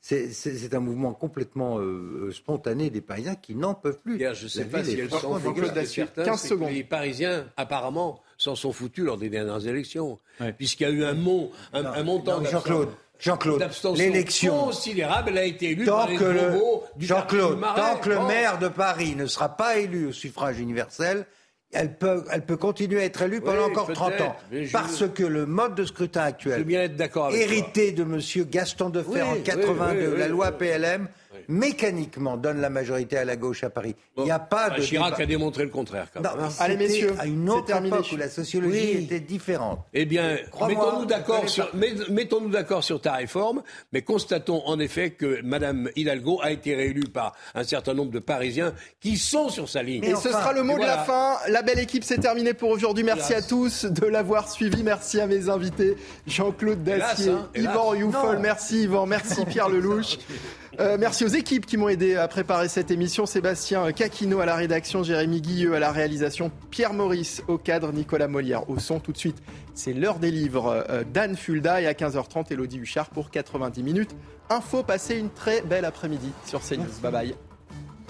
C'était- c'est- un mouvement complètement euh, spontané des Parisiens qui n'en peuvent plus. Je ne sais pas si elles franchement s'en foutent. dégueulasse. Ce qui est certain, 15 c'est que secondes. Les Parisiens, apparemment, s'en sont foutus lors des dernières élections. Puisqu'il y a eu un, mont, un, un montant Jean-Claude, Jean-Claude, l'élection- considérable. Elle a été élue Tant par les que le, Jean-Claude, tant que le maire de Paris ne sera pas élu au suffrage universel, elle peut, elle peut continuer à être élue pendant Oui, encore 30 ans. je- Parce que le mode de scrutin actuel, bien être toi. hérité de M. Gaston Defer Oui, en oui, 82, oui, la loi. PLM, mécaniquement donne la majorité à la gauche à Paris. Il n'y a pas Ah, de Chirac débat. a démontré le contraire, quand même. hein. Allez, messieurs, à une c'est autre terminé. époque où la sociologie Oui. était différente. Eh bien, Crois-moi, mettons-nous d'accord sur, pas. met- mettons-nous d'accord sur ta réforme, mais constatons en effet que Madame Hidalgo a été réélue par un certain nombre de Parisiens qui sont sur sa ligne. Et ce sera le mot de la fin. La belle équipe, c'est terminé pour aujourd'hui. Merci à tous de l'avoir suivi. Merci à mes invités. Jean-Claude Dacier, Hélas, hein, hélas. Yvan Youfol. Non. Merci Yvan. Merci Pierre Lelouch. Euh, merci aux équipes qui m'ont aidé à préparer cette émission. Sébastien Caquino à la rédaction, Jérémy Guilleux à la réalisation, Pierre Maurice au cadre, Nicolas Molière au son. Tout de suite, c'est l'heure des livres. Euh, Dan Fulda et à 15h30, Elodie Huchard pour 90 minutes. Info, passez une très belle après-midi sur CNews. Bye bye.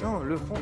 Non, le fond.